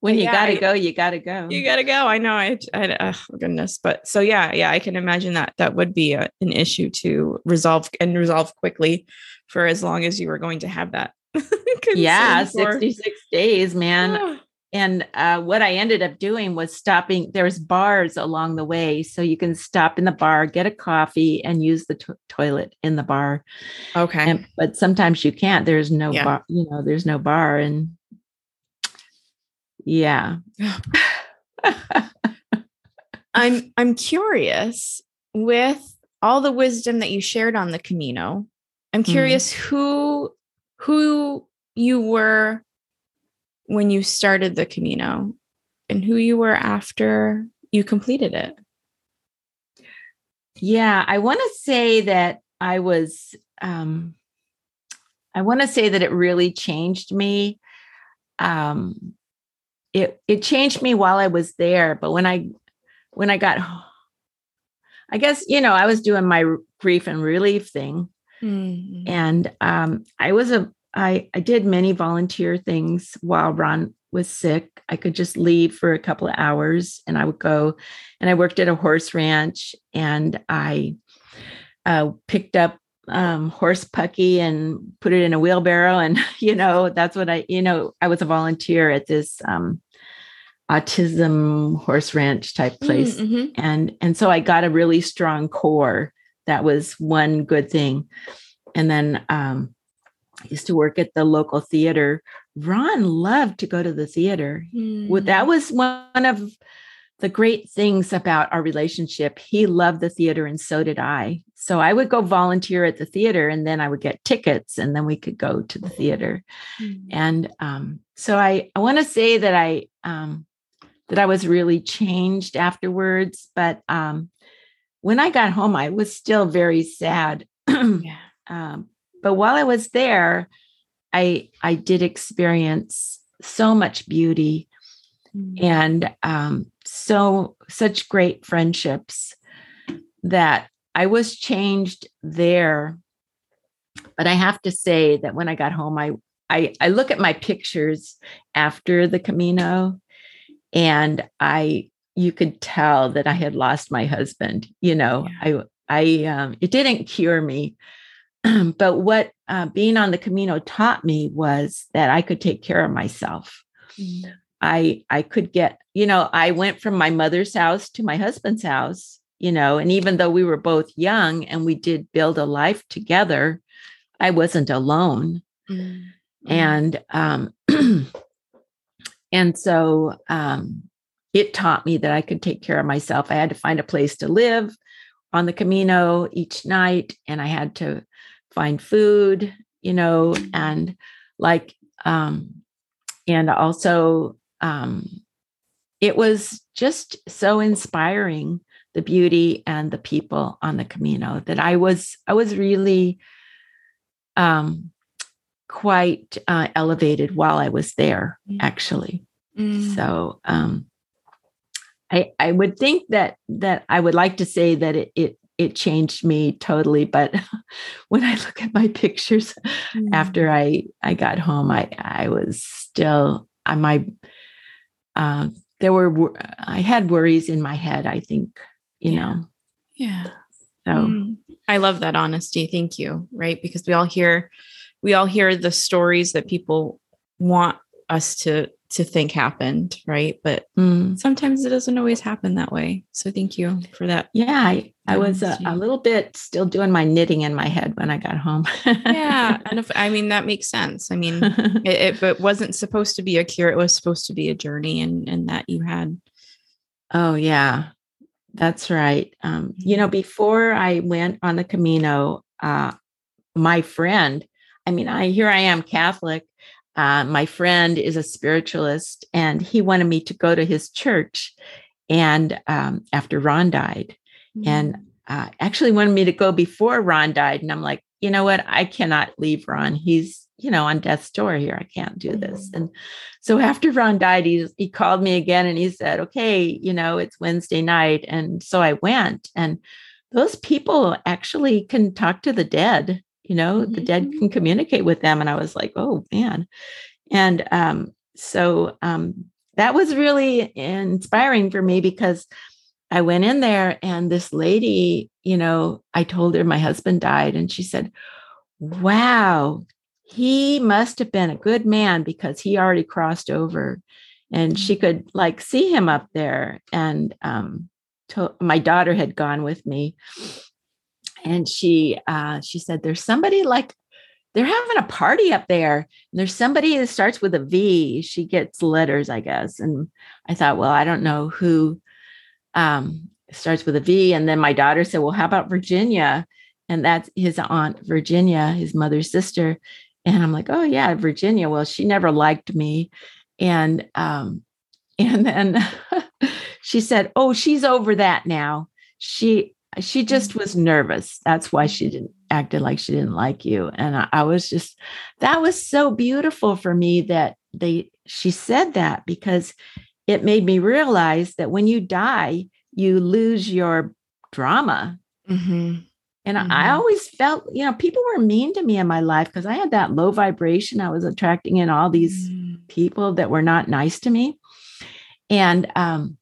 when you yeah, gotta I, go, you gotta go. You gotta go. I know. I, I oh goodness, but so yeah, yeah, I can imagine that that would be a, an issue to resolve and resolve quickly for as long as you were going to have that. yeah, for. 66 days, man. and uh, what I ended up doing was stopping. There's bars along the way, so you can stop in the bar, get a coffee, and use the to- toilet in the bar. Okay, and, but sometimes you can't. There's no yeah. bar. You know, there's no bar, and yeah. I'm I'm curious with all the wisdom that you shared on the Camino I'm mm-hmm. curious mm. who who you were when you started the Camino and who you were after you completed it. Yeah, I want to say that I was um I want to say that it really changed me. Um, it it changed me while I was there, but when I when I got, I guess you know I was doing my grief and relief thing, mm-hmm. and um, I was a I I did many volunteer things while Ron was sick. I could just leave for a couple of hours, and I would go, and I worked at a horse ranch, and I uh, picked up um, horse pucky and put it in a wheelbarrow. And, you know, that's what I, you know, I was a volunteer at this um, autism horse ranch type place. Mm-hmm. And, and so I got a really strong core. That was one good thing. And then um, I used to work at the local theater. Ron loved to go to the theater. Mm. That was one of the great things about our relationship. He loved the theater and so did I. So I would go volunteer at the theater and then I would get tickets and then we could go to the theater. Mm-hmm. And um, so I, I want to say that I um, that I was really changed afterwards. But um, when I got home, I was still very sad. yeah. Um, but while I was there, I I did experience so much beauty mm-hmm. and um, so such great friendships that I was changed there. But I have to say that when I got home, I I, I look at my pictures after the Camino, and I you could tell that I had lost my husband. You know, yeah. I I um, it didn't cure me, but what uh, being on the Camino taught me was that I could take care of myself. Mm. I I could get, you know, I went from my mother's house to my husband's house, you know, and even though we were both young and we did build a life together, I wasn't alone. Mm-hmm. And um and so um it taught me that I could take care of myself. I had to find a place to live on the Camino each night and I had to find food, you know, and like um and also um, it was just so inspiring the beauty and the people on the Camino that I was I was really um, quite uh, elevated while I was there, mm. actually. Mm. So um, I I would think that that I would like to say that it it, it changed me totally, but when I look at my pictures mm. after I I got home, I I was still I my uh, there were I had worries in my head. I think you yeah. know. Yeah. So mm. I love that honesty. Thank you. Right, because we all hear we all hear the stories that people want us to to think happened, right? But mm. sometimes it doesn't always happen that way. So thank you for that. Yeah, I, I was a, a, little bit still doing my knitting in my head when I got home. yeah, and if, I mean that makes sense. I mean, it, it, wasn't supposed to be a cure; it was supposed to be a journey, and and that you had. Oh yeah, that's right. Um, you know, mm-hmm. before I went on the Camino, uh, my friend. I mean, I here I am Catholic uh, my friend is a spiritualist, and he wanted me to go to his church. And um, after Ron died, mm-hmm. and uh, actually wanted me to go before Ron died. And I'm like, you know what? I cannot leave Ron. He's, you know, on death's door here. I can't do this. Mm-hmm. And so after Ron died, he, he called me again and he said, okay, you know, it's Wednesday night. And so I went. And those people actually can talk to the dead you know mm-hmm. the dead mm-hmm. can communicate with them and i was like oh man and um, so um, that was really inspiring for me because i went in there and this lady you know i told her my husband died and she said wow he must have been a good man because he already crossed over and she mm-hmm. could like see him up there and um, to, my daughter had gone with me and she uh, she said there's somebody like they're having a party up there and there's somebody that starts with a v. She gets letters i guess. And i thought well i don't know who um, starts with a v. And then my daughter said well how about virginia? And that's his aunt virginia his mother's sister. And i'm like oh yeah virginia. Well she never liked me. And um and then she said oh she's over that now. She she just Mm-hmm. was nervous. That's why she didn't acted like she didn't like you. And I, I was just that was so beautiful for me that they she said that because it made me realize that when you die, you lose your drama. Mhm. And I- I always felt, you know, people were mean to me in my life because I had that low vibration. I was attracting in all these Mm. people that were not nice to me. And um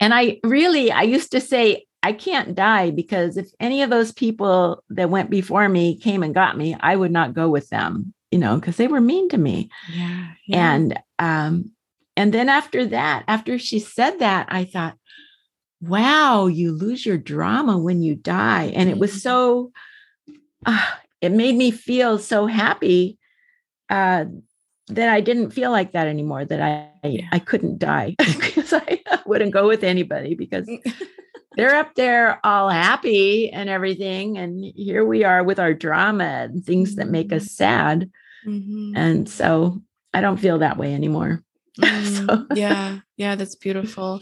and I really I used to say I can't die because if any of those people that went before me came and got me, I would not go with them, you know, because they were mean to me. Yeah. yeah. And um and then after that, after she said that, I thought, wow, you lose your drama when you die. And it was so uh, it made me feel so happy uh that I didn't feel like that anymore, that I Yeah. I couldn't die because I wouldn't go with anybody because they're up there all happy and everything. And here we are with our drama and things that make us sad. Mhm. And so I don't feel that way anymore. Mm, So- yeah, yeah, that's beautiful.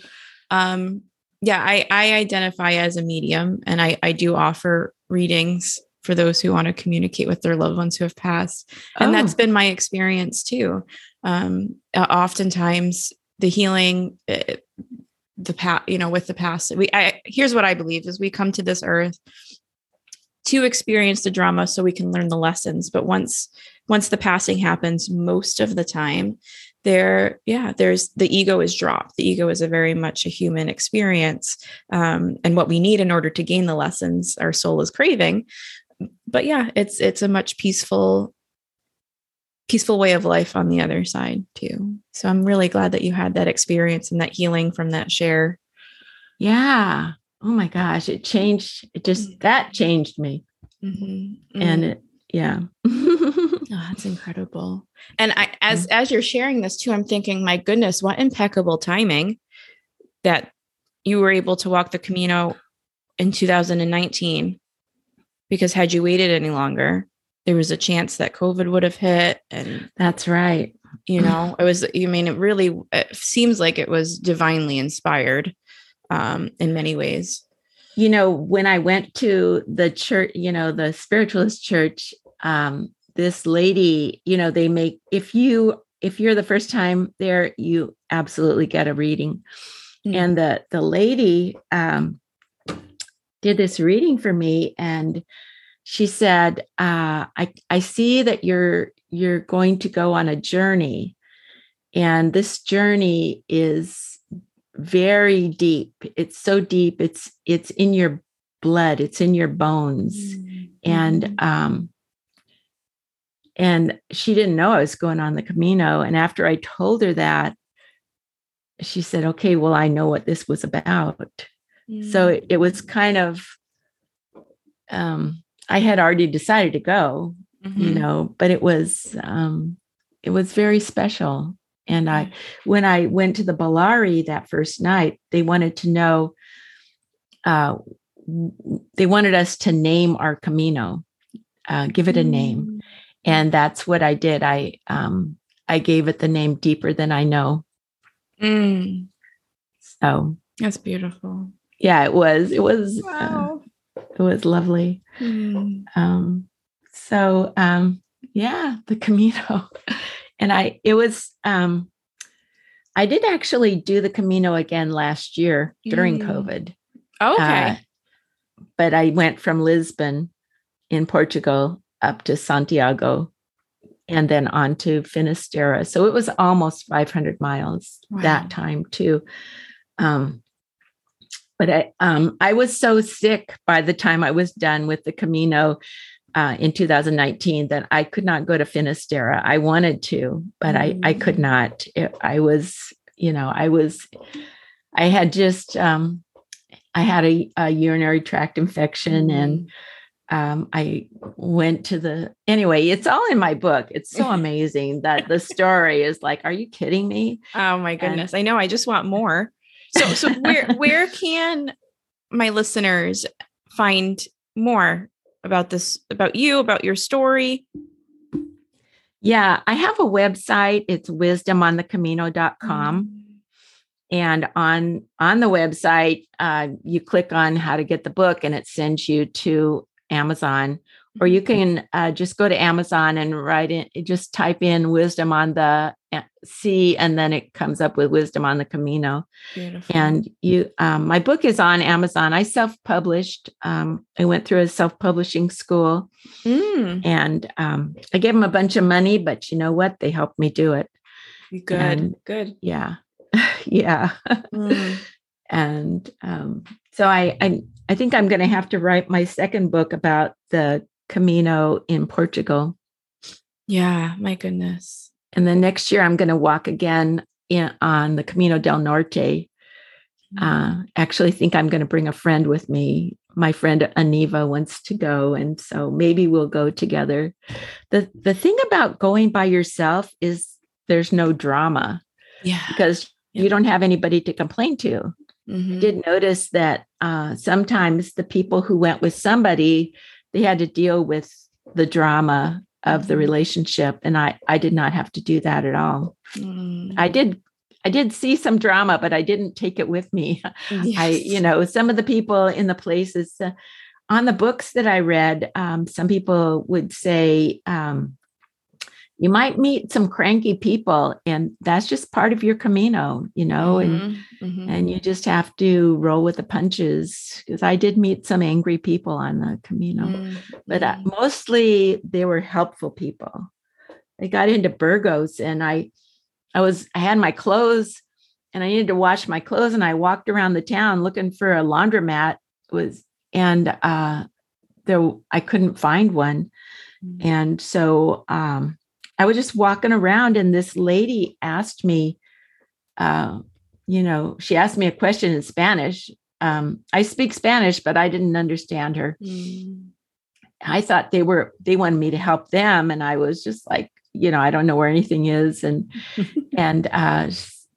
Um, yeah, I, I identify as a medium and I, I do offer readings for those who want to communicate with their loved ones who have passed. And that's been my experience too. Um, uh, oftentimes the healing, uh, the past, you know, with the past, we, I, here's what I believe is we come to this earth to experience the drama so we can learn the lessons. But once, once the passing happens, most of the time there, yeah, there's the ego is dropped. The ego is a very much a human experience. Um, and what we need in order to gain the lessons our soul is craving. But yeah, it's, it's a much peaceful, peaceful way of life on the other side too. So I'm really glad that you had that experience and that healing from that share. yeah. Oh my gosh. It changed. It just that changed me. Mhm. And Mm. it, yeah. Oh, that's incredible. And I as as you're sharing this too, I'm thinking, my goodness, what impeccable timing that you were able to walk the Camino in 2019. Because had you waited any longer, there was a chance that COVID would have hit. And That's right. you know, it was, you mean, it really it seems like it was divinely inspired um, in many ways. you know when i went to the church you know the spiritualist church um this lady you know they make if you if you're the first time there you absolutely get a reading Mm. and the the lady um did this reading for me and she said uh i i see that you're you're going to go on a journey and this journey is very deep. It's so deep. It's it's in your blood. It's in your bones. Mm. and um and she didn't know i was going on the camino and after i told her that she said okay well i know what this was about. So Mm. it, it was kind of um i had already decided to go you Mhm. know but it was um it was very special. And i when i went to the Beilari that first night they wanted to know uh they wanted us to name our camino uh, give it a name. And that's what i did. I um i gave it the name deeper than i know. Mm. so That's beautiful. yeah it was it was uh, it was lovely Mm. um so um yeah the camino and i it was um i did actually do the camino again last year during Mm. covid Okay. Uh, but i went from lisbon in portugal up to santiago and then on to finisterre so it was almost 500 miles Wow. that time too um but I, um, I was so sick by the time I was done with the Camino uh, in 2019 that I could not go to Finisterre. I wanted to, but I, I could Mm. not. It, I was, you know, I was, I had just, um, I had a, a urinary tract infection and um, I went to the, anyway, it's all in my book. It's so amazing that the story is like, are you kidding me? Oh my goodness. I know. I just want more. So so where where can my listeners find more about this about you, about your story? Yeah, I have a website. It's wisdomonthecamino.com. and on on the website uh, you click on how to get the book and it sends you to amazon or you Mm-hmm. can uh, just go to amazon and write in just type in wisdom on the c and then it comes up with wisdom on the camino Beautiful. and you um, my book is on amazon i self-published um, i went through a self-publishing school Mm, and um, i gave them a bunch of money but you know what they helped me do it good. and- good. yeah yeah Mm, and um, so I, I i think i'm going to have to write my second book about the camino in portugal yeah. My goodness. And then next year i'm going to walk again in, on the camino del norte uh, actually think i'm going to bring a friend with me my friend aniva wants to go and so maybe we'll go together the the thing about going by yourself is there's no drama yeah. because Yeah. you don't have anybody to complain to Mhm. did notice that uh, sometimes the people who went with somebody they had to deal with the drama of the Mhm. relationship and i i did not have to do that at all Mm. i did i did see some drama but i didn't take it with me i you know some of the people in the places uh, on the books that i read um, some people would say um, you might meet some cranky people and that's just part of your camino you know and Mhm, mhm. and you just have to roll with the punches because i did meet some angry people on the camino but uh, mm. mostly they were helpful people i got into burgos and i i was i had my clothes and i needed to wash my clothes and i walked around the town looking for a laundromat It was and uh there i couldn't find one Mm. and so um, I was just walking around, and this lady asked me, uh, you know, she asked me a question in Spanish. Um, I speak Spanish, but I didn't understand her. Mm. I thought they were they wanted me to help them, and I was just like, you know, I don't know where anything is, and and uh,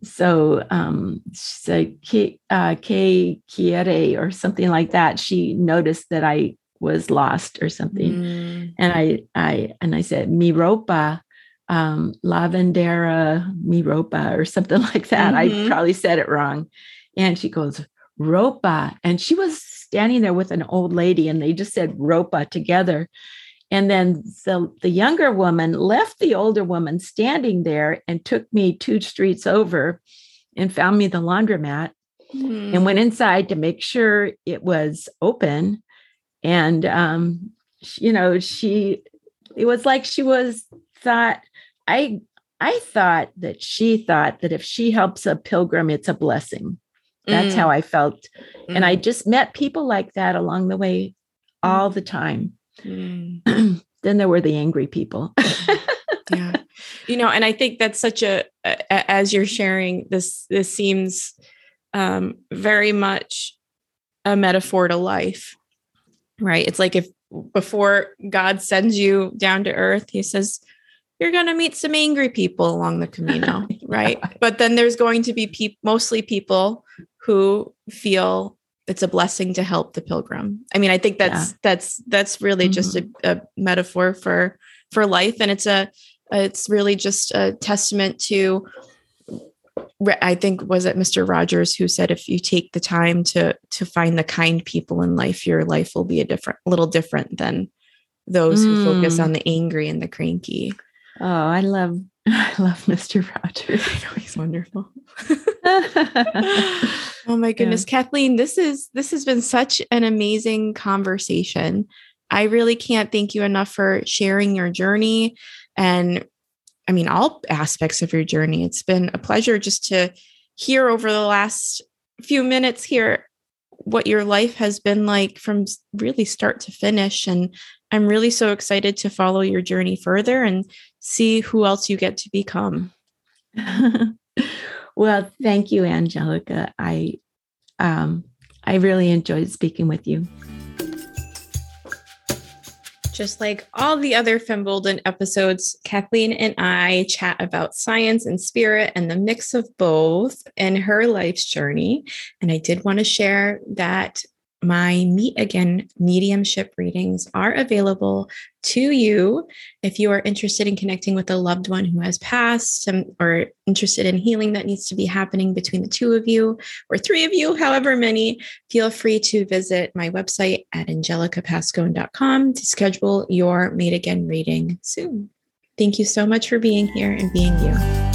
so um, she said, "Que uh, que quiere?" or something like that. She noticed that I was lost or something Mm. and I I and I said mi ropa, um, lavendera mi ropa or something like that. Mhm. I probably said it wrong, and she goes ropa, and she was standing there with an old lady, and they just said ropa together. And then the, the younger woman left the older woman standing there and took me two streets over and found me the laundromat Mm. and went inside to make sure it was open. And um, you know, she it was like she was thought I I thought that she thought that if she helps a pilgrim, it's a blessing. That's Mm. how I felt. And I Mm. just met people like that along the way all the time. Mm. then there were the angry people. yeah you know and i think that's such a, a as you're sharing this this seems um very much a metaphor to life right it's like if before god sends you down to earth he says you're going to meet some angry people along the camino right? But then there's going to be peop mostly people who feel it's a blessing to help the pilgrim. I mean i think that's that's that's really just a, a metaphor for for life and it's a it's really just a testament to i think was it mr rogers who said if you take the time to to find the kind people in life your life will be a different little different than those who focus Mm. on the angry and the cranky oh, I love I love Mr. Rogers. he's wonderful oh my goodness kathleen this is this has been such an amazing conversation i really can't thank you enough for sharing your journey and i mean all aspects of your journey it's been a pleasure just to hear over the last few minutes here what your life has been like from really start to finish and i'm really so excited to follow your journey further and see who else you get to become well, thank you, Angelica. I um I really enjoyed speaking with you. Just like all the other Fembolden episodes, Kathleen and I chat about science and spirit and the mix of both in her life's journey. And I did want to share that my Meet Again mediumship readings are available to you if you are interested in connecting with a loved one who has passed um, or interested in healing that needs to be happening between the two of you or three of you, however many. Feel free to visit my website at angelicapascone.com to schedule your Meet Again reading soon. Thank you so much for being here and being you.